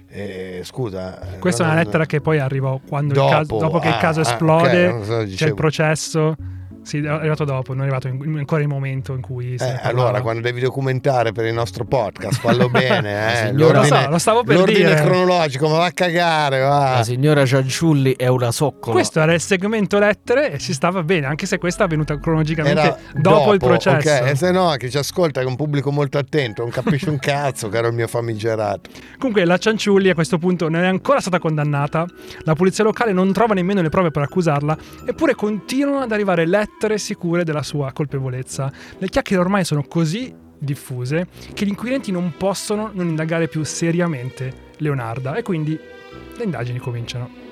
[SPEAKER 2] Eh, scusa. eh,
[SPEAKER 4] Questa è una
[SPEAKER 2] non-
[SPEAKER 4] lettera che poi arrivò quando
[SPEAKER 2] Dopo,
[SPEAKER 4] il caso, dopo che il
[SPEAKER 2] ah,
[SPEAKER 4] caso
[SPEAKER 2] ah,
[SPEAKER 4] esplode,
[SPEAKER 2] ok, non so,
[SPEAKER 4] c'è il processo. Sì, è arrivato dopo, non è arrivato in- ancora il momento in cui
[SPEAKER 2] Eh, allora, quando devi documentare per il nostro podcast, fallo [laughs] bene. Eh.
[SPEAKER 10] signora-
[SPEAKER 4] Lo so,
[SPEAKER 2] L'ordine-
[SPEAKER 4] lo stavo per
[SPEAKER 2] l'ordine
[SPEAKER 4] dire.
[SPEAKER 2] cronologico, ma va a cagare, va.
[SPEAKER 10] La signora Cianciulli è una soccola.
[SPEAKER 4] Questo era il segmento lettere e si stava bene, anche se questa è avvenuta cronologicamente
[SPEAKER 2] Era
[SPEAKER 4] dopo, il processo.
[SPEAKER 2] Ok, e se no, chi ci ascolta è un pubblico molto attento, non capisce un cazzo, caro il mio famigerato.
[SPEAKER 4] Comunque la Cianciulli a questo punto non è ancora stata condannata, la polizia locale non trova nemmeno le prove per accusarla, eppure continuano ad arrivare lettere sicure della sua colpevolezza. Le chiacchiere ormai sono così diffuse che gli inquirenti non possono non indagare più seriamente Leonarda e quindi le indagini cominciano.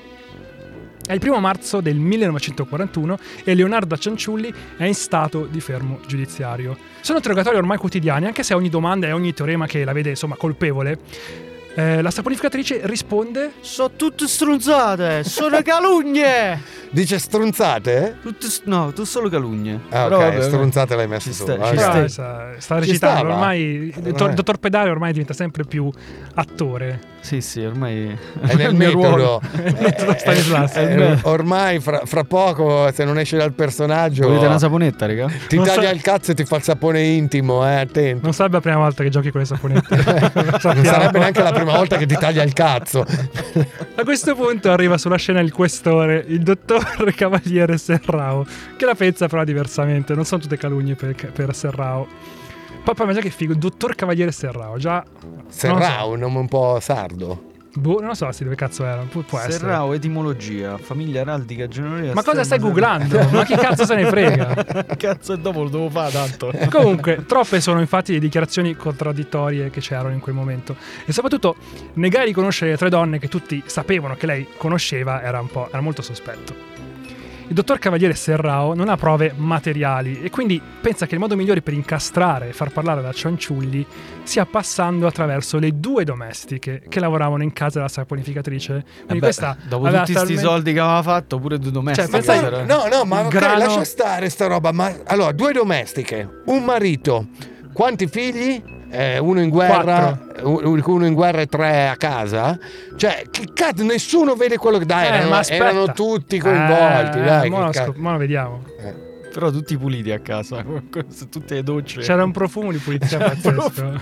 [SPEAKER 4] È il primo marzo del 1941 e Leonardo Cianciulli è in stato di fermo giudiziario. Sono interrogatori ormai quotidiani, anche se ogni domanda e ogni teorema che la vede insomma colpevole. eh, la saponificatrice risponde
[SPEAKER 11] Sono tutte strunzate, sono calungne. [laughs]
[SPEAKER 2] Dice strunzate?
[SPEAKER 10] Tutte s- no, tu solo calungne.
[SPEAKER 2] Ah,
[SPEAKER 10] Però
[SPEAKER 2] ok,
[SPEAKER 10] vabbè,
[SPEAKER 2] strunzate l'hai messo
[SPEAKER 10] ci
[SPEAKER 2] tu.
[SPEAKER 10] sta-
[SPEAKER 2] ok.
[SPEAKER 10] ci
[SPEAKER 4] Però,
[SPEAKER 10] stai.
[SPEAKER 4] sta, sta
[SPEAKER 2] Ci
[SPEAKER 4] recitando ormai il dottor,
[SPEAKER 2] Eh.
[SPEAKER 4] dottor Pedale ormai diventa sempre più attore
[SPEAKER 10] Sì, sì, ormai
[SPEAKER 2] È [laughs] nel
[SPEAKER 10] il mio
[SPEAKER 2] metodo.
[SPEAKER 10] ruolo. [laughs]
[SPEAKER 2] Eh, eh, ormai fra, fra poco, se non esce dal personaggio,
[SPEAKER 10] Volete una saponetta, raga?
[SPEAKER 2] ti
[SPEAKER 4] Non
[SPEAKER 2] taglia
[SPEAKER 4] so-
[SPEAKER 2] il cazzo e ti fa il sapone intimo, eh, attento.
[SPEAKER 4] non sarebbe la prima volta che giochi con le saponette [laughs]
[SPEAKER 2] Non sarebbe neanche la prima volta che ti taglia il cazzo.
[SPEAKER 4] A questo punto arriva sulla scena il questore, il dottor [laughs] Cavaliere Serrao, che la pensa però diversamente, non sono tutte calunnie per, per Serrao. Poi, poi ma già che figo, dottor Cavaliere Serrao, già...
[SPEAKER 2] Serrao, un nome un po' sardo.
[SPEAKER 4] Boh, non lo so se dove cazzo era, pu- può essere.
[SPEAKER 10] Serrao, etimologia, famiglia araldica genovese.
[SPEAKER 4] Ma cosa stai googlando? Ma chi cazzo se ne frega? [laughs]
[SPEAKER 10] Cazzo, e dopo lo devo fare tanto.
[SPEAKER 4] Comunque, troppe sono infatti le dichiarazioni contraddittorie che c'erano in quel momento. E soprattutto, negare di conoscere le tre donne che tutti sapevano che lei conosceva era un po' era molto sospetto. Il dottor Cavaliere Serrao non ha prove materiali e quindi pensa che il modo migliore per incastrare e far parlare la Cianciulli sia passando attraverso le due domestiche che lavoravano in casa della saponificatrice. Quindi
[SPEAKER 10] Vabbè,
[SPEAKER 4] questa
[SPEAKER 10] dopo tutti questi
[SPEAKER 4] talmente-
[SPEAKER 10] soldi che aveva fatto, pure due domestiche.
[SPEAKER 4] Cioè, pensa-
[SPEAKER 10] però.
[SPEAKER 2] No, no, ma
[SPEAKER 4] Il
[SPEAKER 2] ok,
[SPEAKER 4] grano-
[SPEAKER 2] lascia stare sta roba. Ma allora, due domestiche, un marito, quanti figli? Eh, uno in guerra, u- uno in guerra e tre a casa. Cioè, che cazzo, nessuno vede quello che dai,
[SPEAKER 4] Eh,
[SPEAKER 2] erano,
[SPEAKER 4] ma
[SPEAKER 2] erano tutti coinvolti.
[SPEAKER 4] Eh,
[SPEAKER 2] dai, cazzo.
[SPEAKER 4] scop- vediamo.
[SPEAKER 10] Però tutti puliti a casa, [laughs] su tutte le docce.
[SPEAKER 4] C'era un profumo di pulizia pazzesco.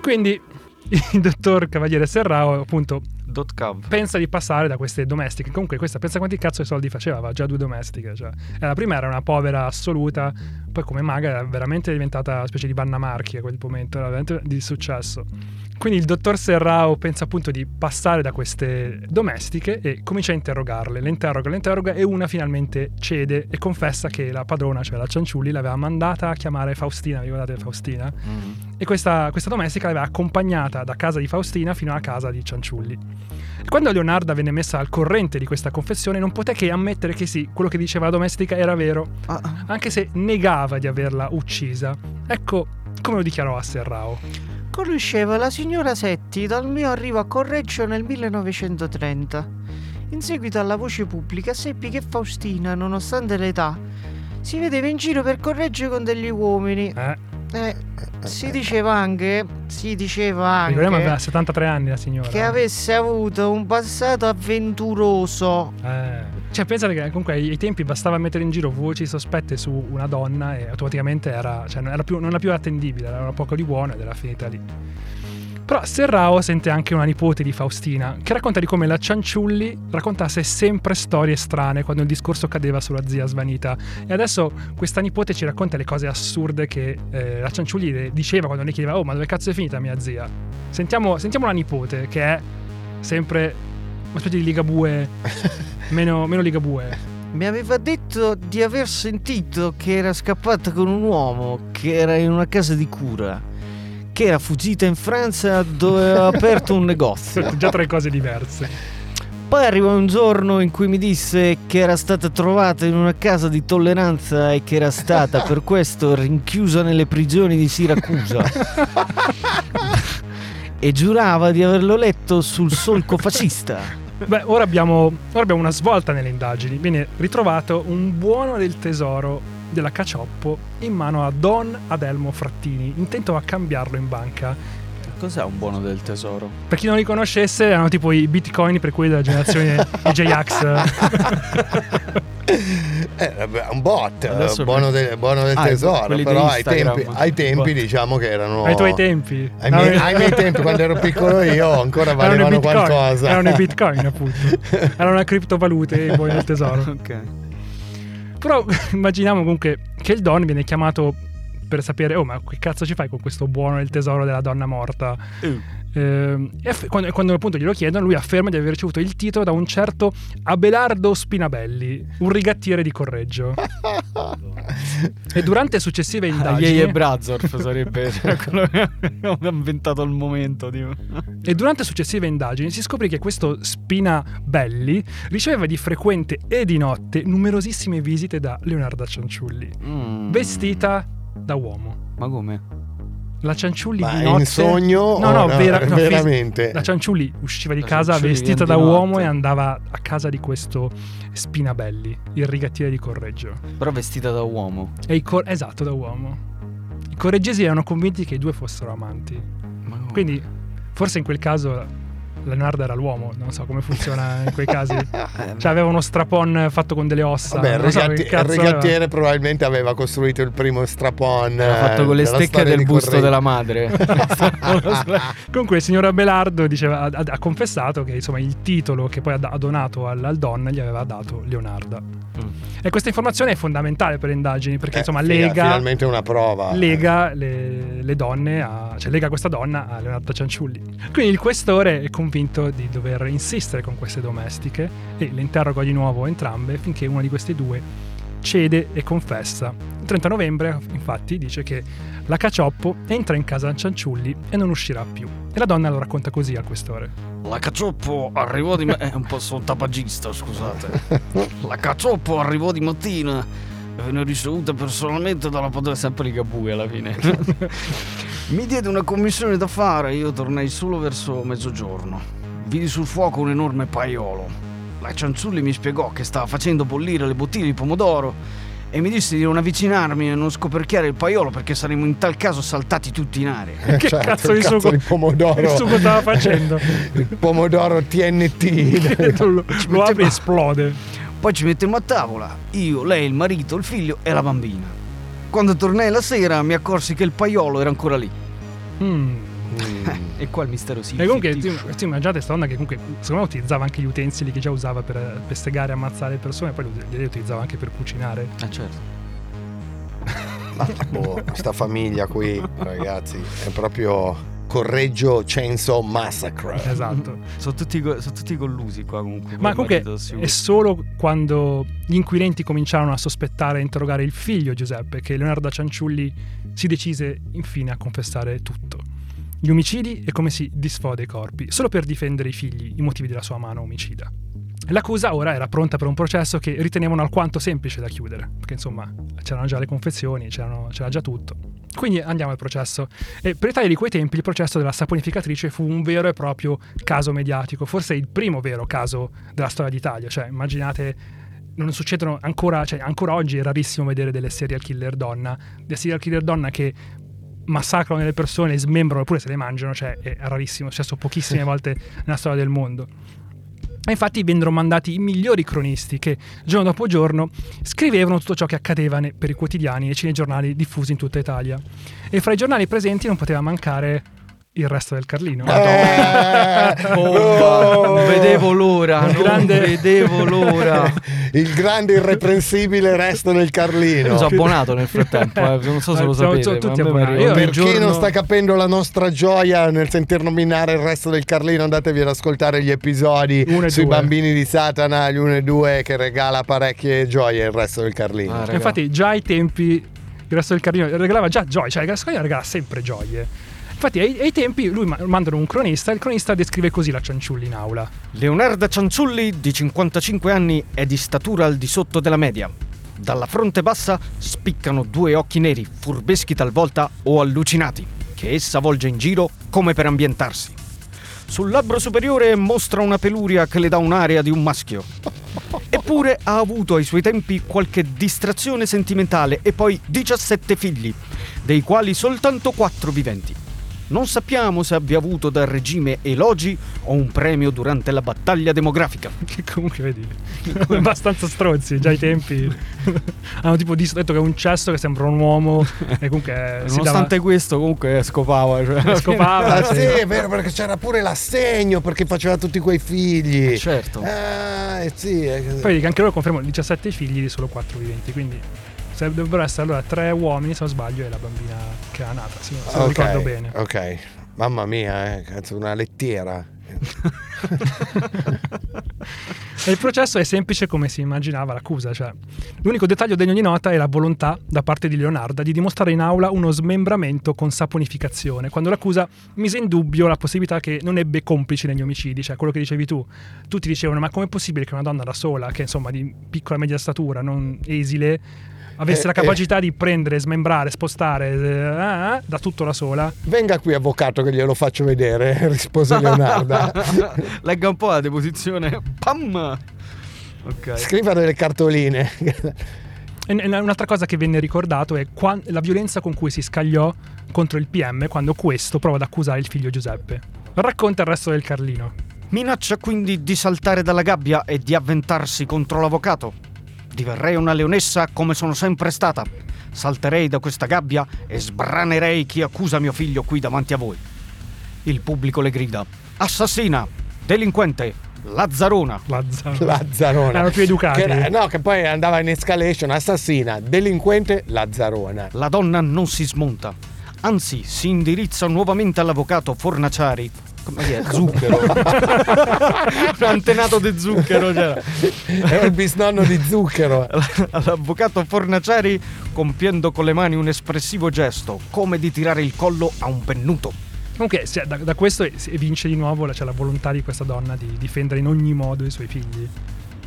[SPEAKER 4] Quindi [laughs] il dottor Cavaliere Serrao, appunto,
[SPEAKER 3] Dot cav.
[SPEAKER 4] pensa di passare da queste domestiche. Comunque, questa pensa quanti cazzo di soldi faceva, aveva già due domestiche. Cioè. E la prima era una povera assoluta, poi come maga era veramente diventata una specie di Vanna Marchi a quel momento, era veramente di successo. Quindi il dottor Serrao pensa appunto di passare da queste domestiche e comincia a interrogarle. Le interroga, le interroga e una finalmente cede e confessa che la padrona, cioè la Cianciulli, l'aveva mandata a chiamare Faustina. Vi ricordate Faustina? E questa, questa domestica l'aveva accompagnata da casa di Faustina fino alla casa di Cianciulli. E Quando Leonarda venne messa al corrente di questa confessione, non poté che ammettere che sì, quello che diceva la domestica era vero, anche se negava di averla uccisa. Ecco come lo dichiarò a Serrao.
[SPEAKER 8] Conosceva la signora Setti dal mio arrivo a Correggio nel 1930. In seguito alla voce pubblica seppi che Faustina, nonostante l'età, si vedeva in giro per Correggio con degli uomini.
[SPEAKER 4] Eh,
[SPEAKER 8] Eh, si diceva anche, si diceva
[SPEAKER 4] ricordiamo aveva
[SPEAKER 8] anche
[SPEAKER 4] 73 anni la signora.
[SPEAKER 8] che avesse avuto un passato avventuroso.
[SPEAKER 4] Eh, Cioè, pensate che comunque ai tempi bastava mettere in giro voci sospette su una donna e automaticamente era, cioè, non, era più, non era più attendibile, era poco di buono ed era finita lì. Però Serrao sente anche una nipote di Faustina che racconta di come la Cianciulli raccontasse sempre storie strane quando il discorso cadeva sulla zia svanita. E adesso questa nipote ci racconta le cose assurde che eh, la Cianciulli diceva quando le chiedeva: Oh, ma dove cazzo è finita mia zia? Sentiamo, sentiamo la nipote che è sempre una specie di ligabue, [laughs] meno, meno ligabue.
[SPEAKER 8] Mi aveva detto di aver sentito che era scappata con un uomo che era in una casa di cura. Che era fuggita in Francia dove aveva aperto un negozio. [laughs]
[SPEAKER 4] Già tre cose diverse.
[SPEAKER 8] Poi arrivò un giorno in cui mi disse che era stata trovata in una casa di tolleranza e che era stata per [laughs] questo rinchiusa nelle prigioni di Siracusa. e giurava di averlo letto sul solco fascista.
[SPEAKER 4] Beh, ora abbiamo, ora abbiamo una svolta nelle indagini. Viene ritrovato un buono del tesoro della Cacioppo in mano a Don Adelmo Frattini, intento a cambiarlo in banca.
[SPEAKER 3] Cos'è un buono del tesoro?
[SPEAKER 4] Per chi non li conoscesse, erano tipo i bitcoin per quelli della generazione [laughs] J-Ax.
[SPEAKER 9] Eh, vabbè, un bot,
[SPEAKER 3] Adesso
[SPEAKER 9] eh, buono, del- buono del
[SPEAKER 3] Ah,
[SPEAKER 9] tesoro, però ai tempi, ai tempi diciamo che erano...
[SPEAKER 4] Ai tuoi tempi?
[SPEAKER 9] Ai miei,
[SPEAKER 4] Erano-
[SPEAKER 9] ai miei tempi, quando ero piccolo io, ancora [laughs]
[SPEAKER 4] erano
[SPEAKER 9] valevano
[SPEAKER 4] bitcoin,
[SPEAKER 9] qualcosa.
[SPEAKER 4] Erano i bitcoin, appunto. [laughs] Erano una criptovalute, i buoni del tesoro.
[SPEAKER 3] Ok.
[SPEAKER 4] Però immaginiamo comunque che il Don viene chiamato per sapere, oh ma che cazzo ci fai con questo buono del tesoro della donna morta? Ehm, e aff- quando, quando appunto glielo chiedono, lui afferma di aver ricevuto il titolo da un certo Abelardo Spinabelli, un rigattiere di Correggio. [laughs] e durante successive indagini...
[SPEAKER 3] Yeye Brazorf sarebbe [laughs] [laughs] quello che abbiamo inventato al momento. tipo.
[SPEAKER 4] E durante successive indagini si scoprì che questo Spinabelli riceveva di frequente e di notte numerosissime visite da Leonardo Cianciulli,
[SPEAKER 3] Mm.
[SPEAKER 4] vestita da uomo.
[SPEAKER 3] Ma come?
[SPEAKER 4] La Cianciulli
[SPEAKER 9] Ma
[SPEAKER 4] di
[SPEAKER 9] in
[SPEAKER 4] notte...
[SPEAKER 9] sogno
[SPEAKER 4] No, no,
[SPEAKER 9] no,
[SPEAKER 4] vera- no, fis-
[SPEAKER 9] veramente?
[SPEAKER 4] La Cianciulli usciva di
[SPEAKER 3] La
[SPEAKER 4] casa
[SPEAKER 3] Cianciulli
[SPEAKER 4] vestita da uomo
[SPEAKER 3] notte.
[SPEAKER 4] e andava a casa di questo Spinabelli, il rigattiere di Correggio.
[SPEAKER 3] Però vestita da uomo.
[SPEAKER 4] E i cor- esatto, da uomo. I correggesi erano convinti che i due fossero amanti. Quindi, forse in quel caso Leonardo era l'uomo, non so come funziona in quei casi. [laughs] Cioè, aveva uno strapon fatto con delle ossa.
[SPEAKER 9] Vabbè, il,
[SPEAKER 4] so
[SPEAKER 9] rigatti- il rigattiere
[SPEAKER 4] aveva.
[SPEAKER 9] probabilmente aveva costruito il primo strapon.
[SPEAKER 3] L'ha fatto
[SPEAKER 9] eh,
[SPEAKER 3] con le stecche del busto
[SPEAKER 9] Correggio.
[SPEAKER 3] della madre. [laughs] [laughs]
[SPEAKER 4] Comunque, il signor Abelardo diceva, ha, ha confessato che insomma, il titolo che poi ha, donato al, al Don gli aveva dato Leonardo. E questa informazione è fondamentale per le indagini perché
[SPEAKER 9] Eh,
[SPEAKER 4] insomma
[SPEAKER 9] figa,
[SPEAKER 4] lega,
[SPEAKER 9] Finalmente una prova.
[SPEAKER 4] lega le, le donne a, cioè lega questa donna a Leonardo Cianciulli. Quindi il questore è convinto di dover insistere con queste domestiche e le interroga di nuovo entrambe finché una di queste due cede e confessa. Il 30 novembre, infatti, dice che la Cacioppo entra in casa Cianciulli e non uscirà più. E la donna lo racconta così al questore.
[SPEAKER 12] La Cacioppo arrivò di... ma- È un po' sono tabagista, scusate. [laughs] La Cacioppo arrivò di mattina e venne ricevuta personalmente dalla padrona...
[SPEAKER 3] Sempre Ligabue alla fine. [laughs]
[SPEAKER 12] Mi diede una commissione da fare e io tornai solo verso mezzogiorno. Vidi sul fuoco un enorme paiolo. La Cianciulli mi spiegò che stava facendo bollire le bottiglie di pomodoro e mi disse di non avvicinarmi e non scoperchiare il paiolo perché saremmo in tal caso saltati tutti in aria.
[SPEAKER 4] Che
[SPEAKER 9] Certo,
[SPEAKER 4] cazzo
[SPEAKER 9] il
[SPEAKER 4] di
[SPEAKER 9] cazzo
[SPEAKER 4] sugo-
[SPEAKER 9] di pomodoro.
[SPEAKER 4] il sugo stava [laughs] facendo?
[SPEAKER 9] il pomodoro TNT. [laughs]
[SPEAKER 4] lo, lo apre e esplode.
[SPEAKER 12] Poi ci mettemmo a tavola, io, lei, il marito, il figlio e la bambina. Quando tornai la sera mi accorsi che il paiolo era ancora lì.
[SPEAKER 4] Mm. [laughs]
[SPEAKER 3] e qua il mistero si
[SPEAKER 4] E comunque, tu, tu immaginate sta donna che comunque, secondo me, utilizzava anche gli utensili che già usava per, segare e ammazzare le persone, poi li li utilizzava anche per cucinare.
[SPEAKER 3] Ah, certo.
[SPEAKER 2] Ma boh, sta famiglia qui, ragazzi, è proprio Correggio Chainsaw Massacre.
[SPEAKER 4] Esatto.
[SPEAKER 3] Sono tutti, sono tutti collusi qua comunque.
[SPEAKER 4] Ma comunque è solo quando gli inquirenti cominciarono a sospettare e interrogare il figlio Giuseppe che Leonardo Cianciulli si decise infine a confessare tutto. Gli omicidi e come si disfò dei corpi, solo per difendere i figli, i motivi della sua mano omicida. L'accusa ora era pronta per un processo che ritenevano alquanto semplice da chiudere, perché insomma c'erano già le confessioni, c'erano- c'era già tutto. Quindi andiamo al processo. E per l'Italia di quei tempi il processo della saponificatrice fu un vero e proprio caso mediatico, forse il primo vero caso della storia d'Italia. Cioè, immaginate, non succedono ancora, cioè ancora oggi è rarissimo vedere delle serial killer donna, delle serial killer donna che massacrano le persone, smembrano oppure se le mangiano, cioè è rarissimo, è successo pochissime volte nella storia del mondo. E infatti vennero mandati i migliori cronisti che giorno dopo giorno scrivevano tutto ciò che accadeva per i quotidiani e cinegiornali diffusi in tutta Italia. E fra i giornali presenti non poteva mancare il resto del Carlino.
[SPEAKER 2] Eh, [laughs]
[SPEAKER 3] Oh, non vedevo l'ora,
[SPEAKER 4] Il grande-
[SPEAKER 3] vedevo l'ora. [laughs]
[SPEAKER 2] Il grande irreprensibile resto del Carlino.
[SPEAKER 3] Io mi sono abbonato nel frattempo, eh, non so se lo
[SPEAKER 4] Siamo
[SPEAKER 3] sapete.
[SPEAKER 4] tutti
[SPEAKER 3] me mi
[SPEAKER 4] abbonati. Io-
[SPEAKER 2] Per chi
[SPEAKER 3] giorno-
[SPEAKER 2] non sta capendo la nostra gioia nel sentir nominare il resto del Carlino, andatevi ad ascoltare gli episodi sui
[SPEAKER 4] due.
[SPEAKER 2] bambini di Satana, gli 1 e 2, che regala parecchie gioie il resto del Carlino.
[SPEAKER 3] Ah,
[SPEAKER 4] Infatti, già ai tempi il resto del Carlino regalava già gioie, cioè il resto del Carlino regala sempre gioie. Infatti, ai, ai tempi lui ma- mandano un cronista e il cronista descrive così la Cianciulli in aula.
[SPEAKER 8] Leonarda Cianciulli, di 55 anni, è di statura al di sotto della media. Dalla fronte bassa spiccano due occhi neri, furbeschi talvolta o allucinati, che essa volge in giro come per ambientarsi. Sul labbro superiore mostra una peluria che le dà un'area di un maschio. Eppure ha avuto ai suoi tempi qualche distrazione sentimentale e poi 17 figli, dei quali soltanto 4 viventi. Non sappiamo se abbia avuto dal regime elogi o un premio durante la battaglia demografica. [laughs]
[SPEAKER 4] Che comunque vedi, abbastanza stronzi. Già ai tempi [laughs] hanno tipo detto che è un cesso che sembra un uomo. E comunque si
[SPEAKER 3] Nonostante questo, comunque scopava. Cioè, fine-
[SPEAKER 4] Scopava. [laughs] Sì.
[SPEAKER 2] sì, è vero, perché c'era pure l'assegno perché faceva tutti quei figli.
[SPEAKER 3] Certo.
[SPEAKER 2] Ah, eh, sì. eh,
[SPEAKER 4] Poi vedi che anche loro confermano 17 figli di solo 4 viventi. Quindi dovrebbero essere allora 3 uomini, se non sbaglio, e la bambina che è nata. Sì, se lo
[SPEAKER 2] ok,
[SPEAKER 4] ricordo bene.
[SPEAKER 2] Ok, mamma mia, eh, cazzo, una lettiera. [laughs]
[SPEAKER 4] Il processo è semplice come si immaginava l'accusa, cioè l'unico dettaglio degno di nota è la volontà da parte di Leonarda di dimostrare in aula uno smembramento con saponificazione, quando l'accusa mise in dubbio la possibilità che non ebbe complici negli omicidi, cioè quello che dicevi tu. Tutti dicevano ma com'è possibile che una donna da sola, che insomma di piccola e media statura, non esile, avesse
[SPEAKER 2] Eh,
[SPEAKER 4] la capacità di prendere, smembrare, spostare eh, ah, da tutto da sola?
[SPEAKER 2] Venga qui, avvocato, che glielo faccio vedere, [laughs] rispose Leonarda. [laughs]
[SPEAKER 3] Legga un po' la deposizione. Pam! Ok.
[SPEAKER 2] Scriva delle cartoline.
[SPEAKER 4] Un'altra cosa che venne ricordato è la violenza con cui si scagliò contro il PM quando questo prova ad accusare il figlio Giuseppe. Racconta il resto del Carlino.
[SPEAKER 8] Minaccia quindi di saltare dalla gabbia e di avventarsi contro l'avvocato. Diverrei una leonessa come sono sempre stata. Salterei da questa gabbia e sbranerei chi accusa mio figlio qui davanti a voi. Il pubblico le grida: Assassina! Delinquente! Lazzarona!
[SPEAKER 4] Lazzaro.
[SPEAKER 2] Lazzarona.
[SPEAKER 4] Erano più educati.
[SPEAKER 2] Che era- no, che poi andava in escalation, assassina, delinquente, Lazzarona.
[SPEAKER 8] La donna non si smonta, anzi si indirizza nuovamente all'avvocato Fornaciari. Come chi [laughs] è? Zucchero. Un [laughs] antenato di zucchero c'era.
[SPEAKER 2] Era il bisnonno di Zucchero. [laughs]
[SPEAKER 8] All'avvocato Fornaciari compiendo con le mani un espressivo gesto, come di tirare il collo a un pennuto.
[SPEAKER 4] Comunque, se- da, da questo si evince di nuovo la, cioè, la volontà di questa donna di difendere in ogni modo i suoi figli.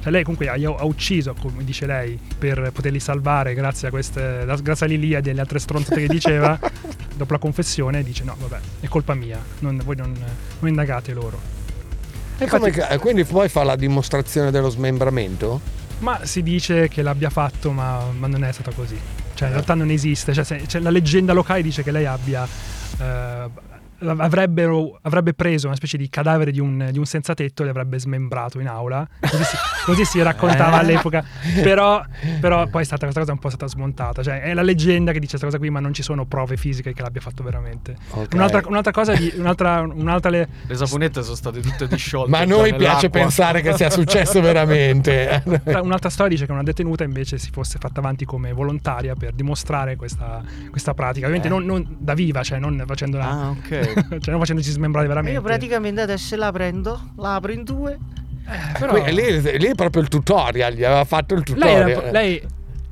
[SPEAKER 4] Cioè, lei comunque ha, ha ucciso, come dice lei, per poterli salvare grazie a queste. grazie all'Iliade e alle altre stronzate che diceva. Dopo la confessione dice: No, vabbè, è colpa mia, non- voi non, non indagate loro. E
[SPEAKER 2] E come
[SPEAKER 4] infatti-
[SPEAKER 2] ca- quindi poi fa la dimostrazione dello smembramento?
[SPEAKER 4] Ma si dice che l'abbia fatto, ma, ma non è stata così. Cioè, in realtà non esiste. Cioè, se- cioè, la leggenda locale dice che lei abbia eh, avrebbe preso una specie di cadavere di un, di un senza tetto e l'avrebbe smembrato in aula. Così si, [laughs] così si raccontava
[SPEAKER 2] Eh.
[SPEAKER 4] all'epoca. Però, però poi è stata, questa cosa un po' stata smontata. Cioè, è la leggenda che dice questa cosa qui, ma non ci sono prove fisiche che l'abbia fatto veramente.
[SPEAKER 2] Ok.
[SPEAKER 4] Un'altra, un'altra cosa, di, un'altra, un'altra le-
[SPEAKER 8] Le saponette sono state tutte disciolte.
[SPEAKER 2] Ma a noi piace pensare che sia successo veramente.
[SPEAKER 4] Un'altra- Un'altra storia dice che una detenuta invece si fosse fatta avanti come volontaria per dimostrare questa, questa pratica. Ovviamente
[SPEAKER 13] Eh.
[SPEAKER 4] non, non da viva, cioè non facendola,
[SPEAKER 13] Ah, ok. [laughs]
[SPEAKER 4] cioè non facendoci smembrare veramente.
[SPEAKER 13] Io praticamente adesso la prendo, la apro in due.
[SPEAKER 4] Però-
[SPEAKER 2] Qui- lì, lì è proprio il tutorial, gli aveva fatto il
[SPEAKER 4] lei,
[SPEAKER 2] tutorial.
[SPEAKER 4] era, lei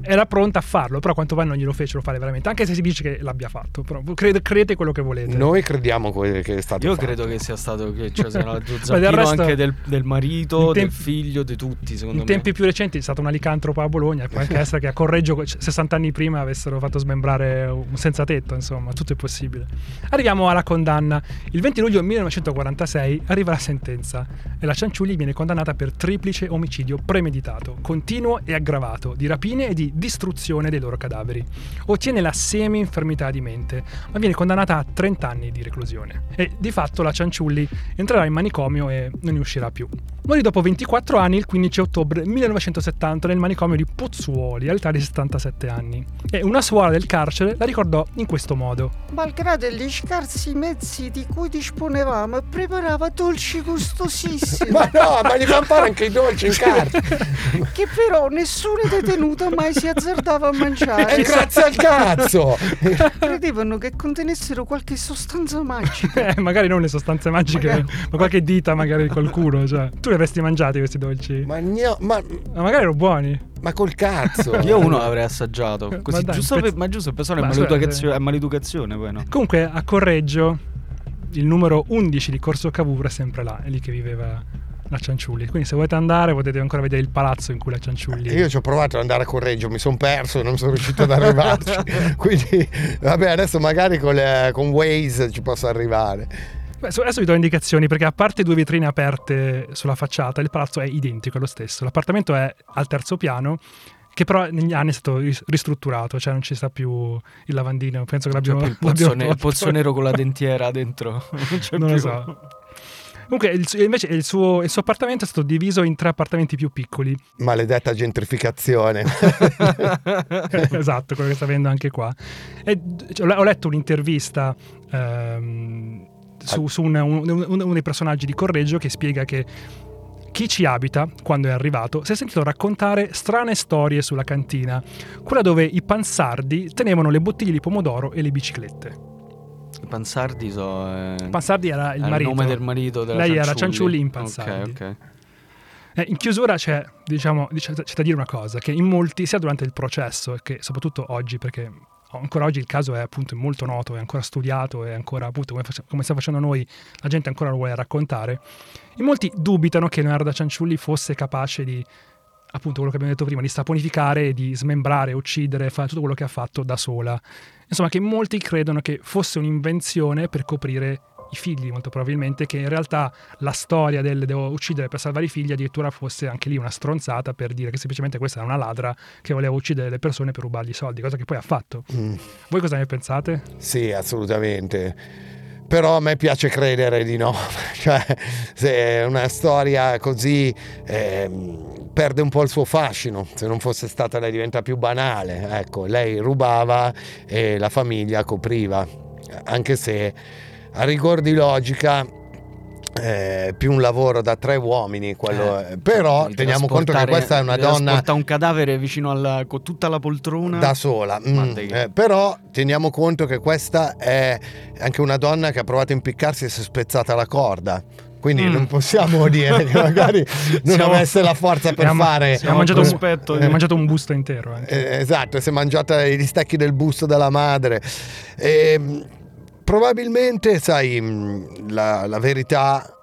[SPEAKER 4] era pronta a farlo, però a quanto pare non glielo fecero fare veramente, anche se si dice che l'abbia fatto. Però crede, credete quello che volete.
[SPEAKER 2] Noi crediamo que- che è stato
[SPEAKER 8] Io
[SPEAKER 2] fatto.
[SPEAKER 8] credo che sia stato che cioè, sarà [laughs]
[SPEAKER 4] del resto-
[SPEAKER 8] anche del, del marito,
[SPEAKER 4] in
[SPEAKER 8] del
[SPEAKER 4] tempi-
[SPEAKER 8] figlio, di tutti, secondo
[SPEAKER 4] In
[SPEAKER 8] me.
[SPEAKER 4] tempi più recenti è stata una licantropa a Bologna, può anche [laughs] essere che a Correggio 60 anni prima avessero fatto smembrare un senza tetto, insomma, tutto è possibile. Arriviamo alla condanna. Il 20 luglio 1946 arriva la sentenza e la Cianciulli viene condannata per triplice omicidio premeditato, continuo e aggravato, di rapine e di distruzione dei loro cadaveri. Ottiene la semi-infermità di mente, ma viene condannata a 30 anni di reclusione. E di fatto la Cianciulli entrerà in manicomio e non ne uscirà più. Morì dopo 24 anni il 15 ottobre 1970 nel manicomio di Pozzuoli all'età di 77 anni. E una suora del carcere la ricordò in questo modo.
[SPEAKER 13] Malgrado gli scarsi mezzi di cui disponevamo, preparava dolci gustosissimi. [laughs]
[SPEAKER 2] Ma no, ma gli fanno fare anche i dolci in carta.
[SPEAKER 13] che però nessuno detenuto mai [laughs] si azzardava a mangiare.
[SPEAKER 2] E grazie al cazzo!
[SPEAKER 13] Credevano che contenessero qualche sostanza magica.
[SPEAKER 4] Eh, magari non le sostanze magiche,
[SPEAKER 13] Magari-
[SPEAKER 4] ma qualche dita magari di qualcuno. Cioè. Tu li avresti mangiati questi dolci?
[SPEAKER 2] Ma, gno- ma,
[SPEAKER 4] Ma magari erano buoni.
[SPEAKER 2] ma col cazzo! [laughs]
[SPEAKER 8] Io uno l'avrei assaggiato. Così,
[SPEAKER 4] Ma dai,
[SPEAKER 8] giusto
[SPEAKER 4] un
[SPEAKER 8] per, ma giusto per persone è
[SPEAKER 4] Ma
[SPEAKER 8] maleducazione,
[SPEAKER 4] scusate.
[SPEAKER 8] è maleducazione poi no.
[SPEAKER 4] Comunque a Correggio il numero 11 di Corso Cavour è sempre là, è lì che viveva la Cianciulli. Quindi se volete andare potete ancora vedere il palazzo in cui la Cianciulli...
[SPEAKER 2] Io ci ho provato ad andare a Correggio, mi sono perso e non sono riuscito ad arrivarci. [laughs] Quindi, vabbè, adesso magari con, le- con Waze ci posso arrivare.
[SPEAKER 4] Beh, adesso vi do indicazioni perché a parte due vetrine aperte sulla facciata, il palazzo è identico, è lo stesso. L'appartamento è al terzo piano, che però negli anni è stato ris- ristrutturato, cioè non ci sta più il lavandino. Penso che l'abbiamo,
[SPEAKER 8] più il [laughs] pozzo, ne- il pozzo nero con la dentiera dentro. [laughs] Non c'è
[SPEAKER 4] Non lo so. Comunque, il invece il suo, il suo appartamento è stato diviso in tre appartamenti più piccoli.
[SPEAKER 2] Maledetta gentrificazione. [laughs]
[SPEAKER 4] esatto, quello che sta avendo anche qua. E, cioè, ho letto un'intervista ehm, su, su un- un- un- uno dei personaggi di Correggio che spiega che chi ci abita, quando è arrivato, si è sentito raccontare strane storie sulla cantina, quella dove i pansardi tenevano le bottiglie di pomodoro e le biciclette.
[SPEAKER 8] Pansardi so. eh,
[SPEAKER 4] Pansardi era il
[SPEAKER 8] è
[SPEAKER 4] marito.
[SPEAKER 8] nome del marito della
[SPEAKER 4] Lei era
[SPEAKER 8] Cianciulli.
[SPEAKER 4] Cianciulli in
[SPEAKER 8] Ok,
[SPEAKER 4] Pansardi.
[SPEAKER 8] ok.
[SPEAKER 4] Eh, in chiusura c'è, diciamo, c'è da dire una cosa, che in molti, sia durante il processo che soprattutto oggi, perché ancora oggi il caso è appunto molto noto, è ancora studiato, è ancora appunto come, face- come stiamo facendo noi, la gente ancora lo vuole raccontare, in molti dubitano che Leonardo Cianciulli fosse capace di, appunto quello che abbiamo detto prima, di saponificare, di smembrare, uccidere, fare tutto quello che ha fatto da sola. Insomma, che molti credono che fosse un'invenzione per coprire i figli, molto probabilmente, che in realtà la storia del devo uccidere per salvare i figli addirittura fosse anche lì una stronzata per dire che semplicemente questa era una ladra che voleva uccidere le persone per rubargli i soldi, cosa che poi ha fatto.
[SPEAKER 2] Mm,
[SPEAKER 4] Voi cosa ne pensate?
[SPEAKER 2] sì, assolutamente. Però a me piace credere di no. [laughs] Cioè, se una storia così ehm, perde un po' il suo fascino. Se non fosse stata lei diventa più banale. Ecco, lei rubava e la famiglia copriva. Anche se a rigor di logica è più un lavoro da tre uomini quello
[SPEAKER 8] Eh,
[SPEAKER 2] è. però
[SPEAKER 8] Devi
[SPEAKER 2] teniamo conto che questa è una donna
[SPEAKER 8] trasportare un cadavere vicino alla, con tutta la poltrona.
[SPEAKER 2] da sola. Mm, eh, però teniamo conto che questa è anche una donna che ha provato a impiccarsi e si è spezzata la corda. Quindi
[SPEAKER 4] Mm.
[SPEAKER 2] non possiamo dire che magari [laughs] non
[SPEAKER 4] Siamo-
[SPEAKER 2] avesse la forza per
[SPEAKER 4] Abbiamo-
[SPEAKER 2] fare.
[SPEAKER 4] abbiamo mangiato, un,
[SPEAKER 8] di-
[SPEAKER 4] abbiamo mangiato un busto intero. anche.
[SPEAKER 2] Eh, esatto, si è mangiata gli stecchi del busto della madre. Ehm, probabilmente, sai, mh, la, la verità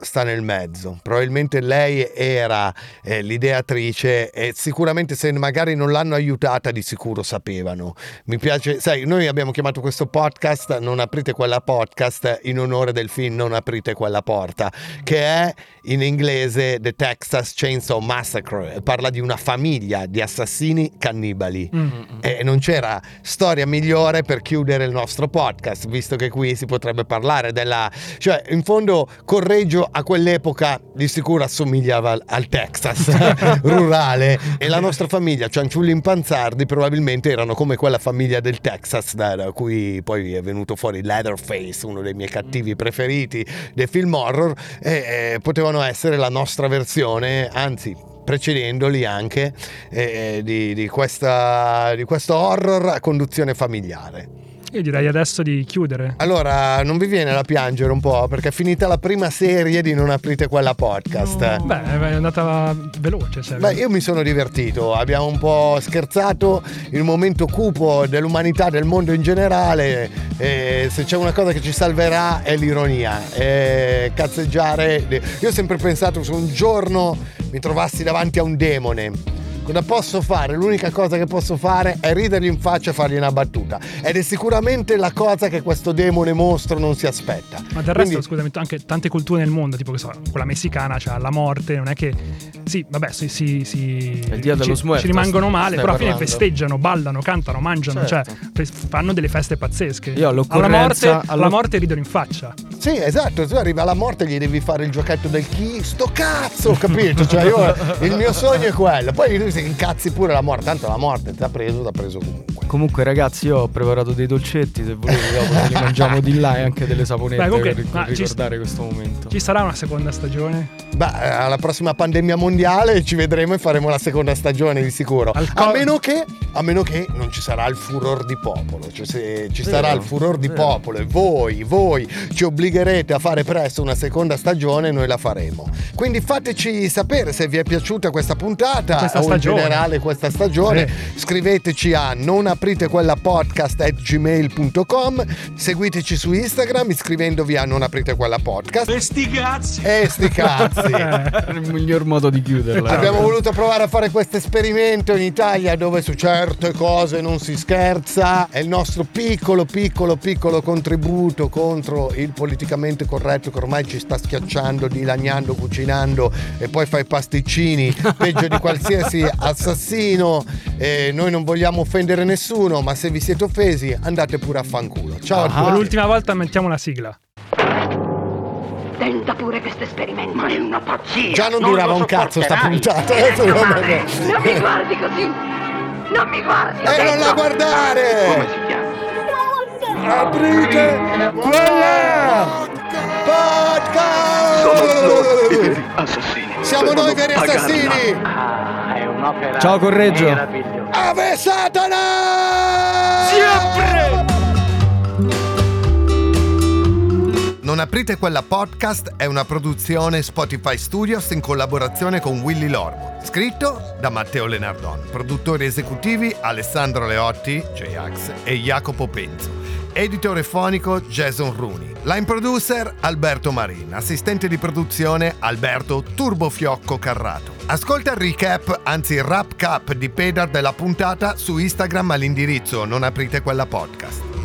[SPEAKER 2] sta nel mezzo. Probabilmente lei era eh, l'ideatrice e sicuramente se magari non l'hanno aiutata di sicuro sapevano. Mi piace, sai, noi abbiamo chiamato questo podcast Non aprite quella podcast in onore del film Non aprite quella porta, che è in inglese The Texas Chainsaw Massacre. Parla di una famiglia di assassini cannibali.
[SPEAKER 4] Mm.
[SPEAKER 2] E non c'era storia migliore per chiudere il nostro podcast, visto che qui si potrebbe parlare della... cioè in fondo Correggio a quell'epoca di sicuro assomigliava al, Texas [laughs] rurale e la nostra famiglia, Cianciulli Impanzardi, probabilmente erano come quella famiglia del Texas da, cui poi è venuto fuori Leatherface, uno dei miei cattivi preferiti dei film horror, e eh, potevano essere la nostra versione, anzi precedendoli anche eh, di, di, questa, di questo horror a conduzione familiare.
[SPEAKER 4] Io direi adesso di chiudere.
[SPEAKER 2] Allora, non vi viene da piangere un po' perché è finita la prima serie di Non aprite quella podcast.
[SPEAKER 4] Beh, è andata veloce. Cioè.
[SPEAKER 2] Beh, io mi sono divertito, abbiamo un po' scherzato il momento cupo dell'umanità, del mondo in generale. E se c'è una cosa che ci salverà è l'ironia, è cazzeggiare. Io ho sempre pensato se un giorno mi trovassi davanti a un demone cosa posso fare? L'unica cosa che posso fare è ridergli in faccia e fargli una battuta. Ed è sicuramente la cosa che questo demone mostro non si aspetta.
[SPEAKER 4] Ma del resto, Quindi... scusami, anche tante culture nel mondo, tipo che so, quella messicana, cioè la morte, non è che. Sì, vabbè, si. si, si
[SPEAKER 8] il dia dello
[SPEAKER 4] ci, ci rimangono male, però alla fine festeggiano, ballano, cantano, mangiano,
[SPEAKER 8] certo.
[SPEAKER 4] cioè fanno delle feste pazzesche.
[SPEAKER 8] Io
[SPEAKER 4] alla morte, allo... alla morte ridono in faccia.
[SPEAKER 2] Sì, esatto, tu arrivi alla morte e gli devi fare il giochetto del chi, sto cazzo, capito? Cioè, io, il mio sogno è quello. Poi si incazzi pure la morte, tanto la morte ti ha preso, ti ha preso comunque.
[SPEAKER 8] Comunque, ragazzi, io ho preparato dei dolcetti. Se volete, dopo li [laughs] mangiamo di là e anche delle saponette Beh, comunque, per ricordare ci, questo momento.
[SPEAKER 4] Ci sarà una seconda stagione?
[SPEAKER 2] Beh, alla prossima pandemia mondiale ci vedremo e faremo la seconda stagione di sicuro. A meno, che, a meno che non ci sarà il furor di popolo. Cioè, se ci sarà il furor di popolo e voi, voi ci obbligherete a fare presto una seconda stagione, noi la faremo. Quindi fateci sapere se vi è piaciuta questa puntata
[SPEAKER 4] questa
[SPEAKER 2] o
[SPEAKER 4] stagione.
[SPEAKER 2] generale questa stagione.
[SPEAKER 4] Sì.
[SPEAKER 2] Scriveteci a non aprite quella podcast at gmail.com. Seguiteci su Instagram iscrivendovi a non aprite quella podcast.
[SPEAKER 7] E sti cazzi!
[SPEAKER 2] E sti cazzi! [laughs]
[SPEAKER 8] È il miglior modo di chiuderla.
[SPEAKER 2] Abbiamo voluto provare a fare questo esperimento in Italia dove su certe cose non si scherza. È il nostro piccolo, piccolo, piccolo contributo contro il politicamente corretto che ormai ci sta schiacciando, dilagnando, cucinando e poi fa i pasticcini, peggio di qualsiasi [laughs] assassino. E noi non vogliamo offendere nessuno, ma se vi siete offesi andate pure a fanculo. Ciao a
[SPEAKER 4] Ah,
[SPEAKER 2] tutti.
[SPEAKER 4] l'ultima volta mettiamo la sigla.
[SPEAKER 1] Tenta pure questo esperimento.
[SPEAKER 7] Ma è una pazzia!
[SPEAKER 2] Già non
[SPEAKER 7] lo
[SPEAKER 2] durava un cazzo sta puntata.
[SPEAKER 1] Mi
[SPEAKER 2] adesso non-
[SPEAKER 1] non mi guardi così! Non mi guardi!
[SPEAKER 2] E non
[SPEAKER 1] detto.
[SPEAKER 2] la guardare!
[SPEAKER 7] Come si chiama?
[SPEAKER 2] Aprite quella podcast!
[SPEAKER 7] Assassini.
[SPEAKER 2] Siamo noi veri assassini!
[SPEAKER 8] Ciao, Correggio.
[SPEAKER 2] Ave Satana! Non aprite quella podcast è una produzione Spotify Studios in collaborazione con Willy Lormo. Scritto da Matteo Lenardon. Produttori esecutivi Alessandro Leotti, J-Ax e Jacopo Penzo. Editore fonico Jason Rooney. Line producer Alberto Marin. Assistente di produzione Alberto Turbofiocco Carrato. Ascolta il recap, anzi il wrap cap di Pedar della puntata su Instagram all'indirizzo non aprite quella podcast.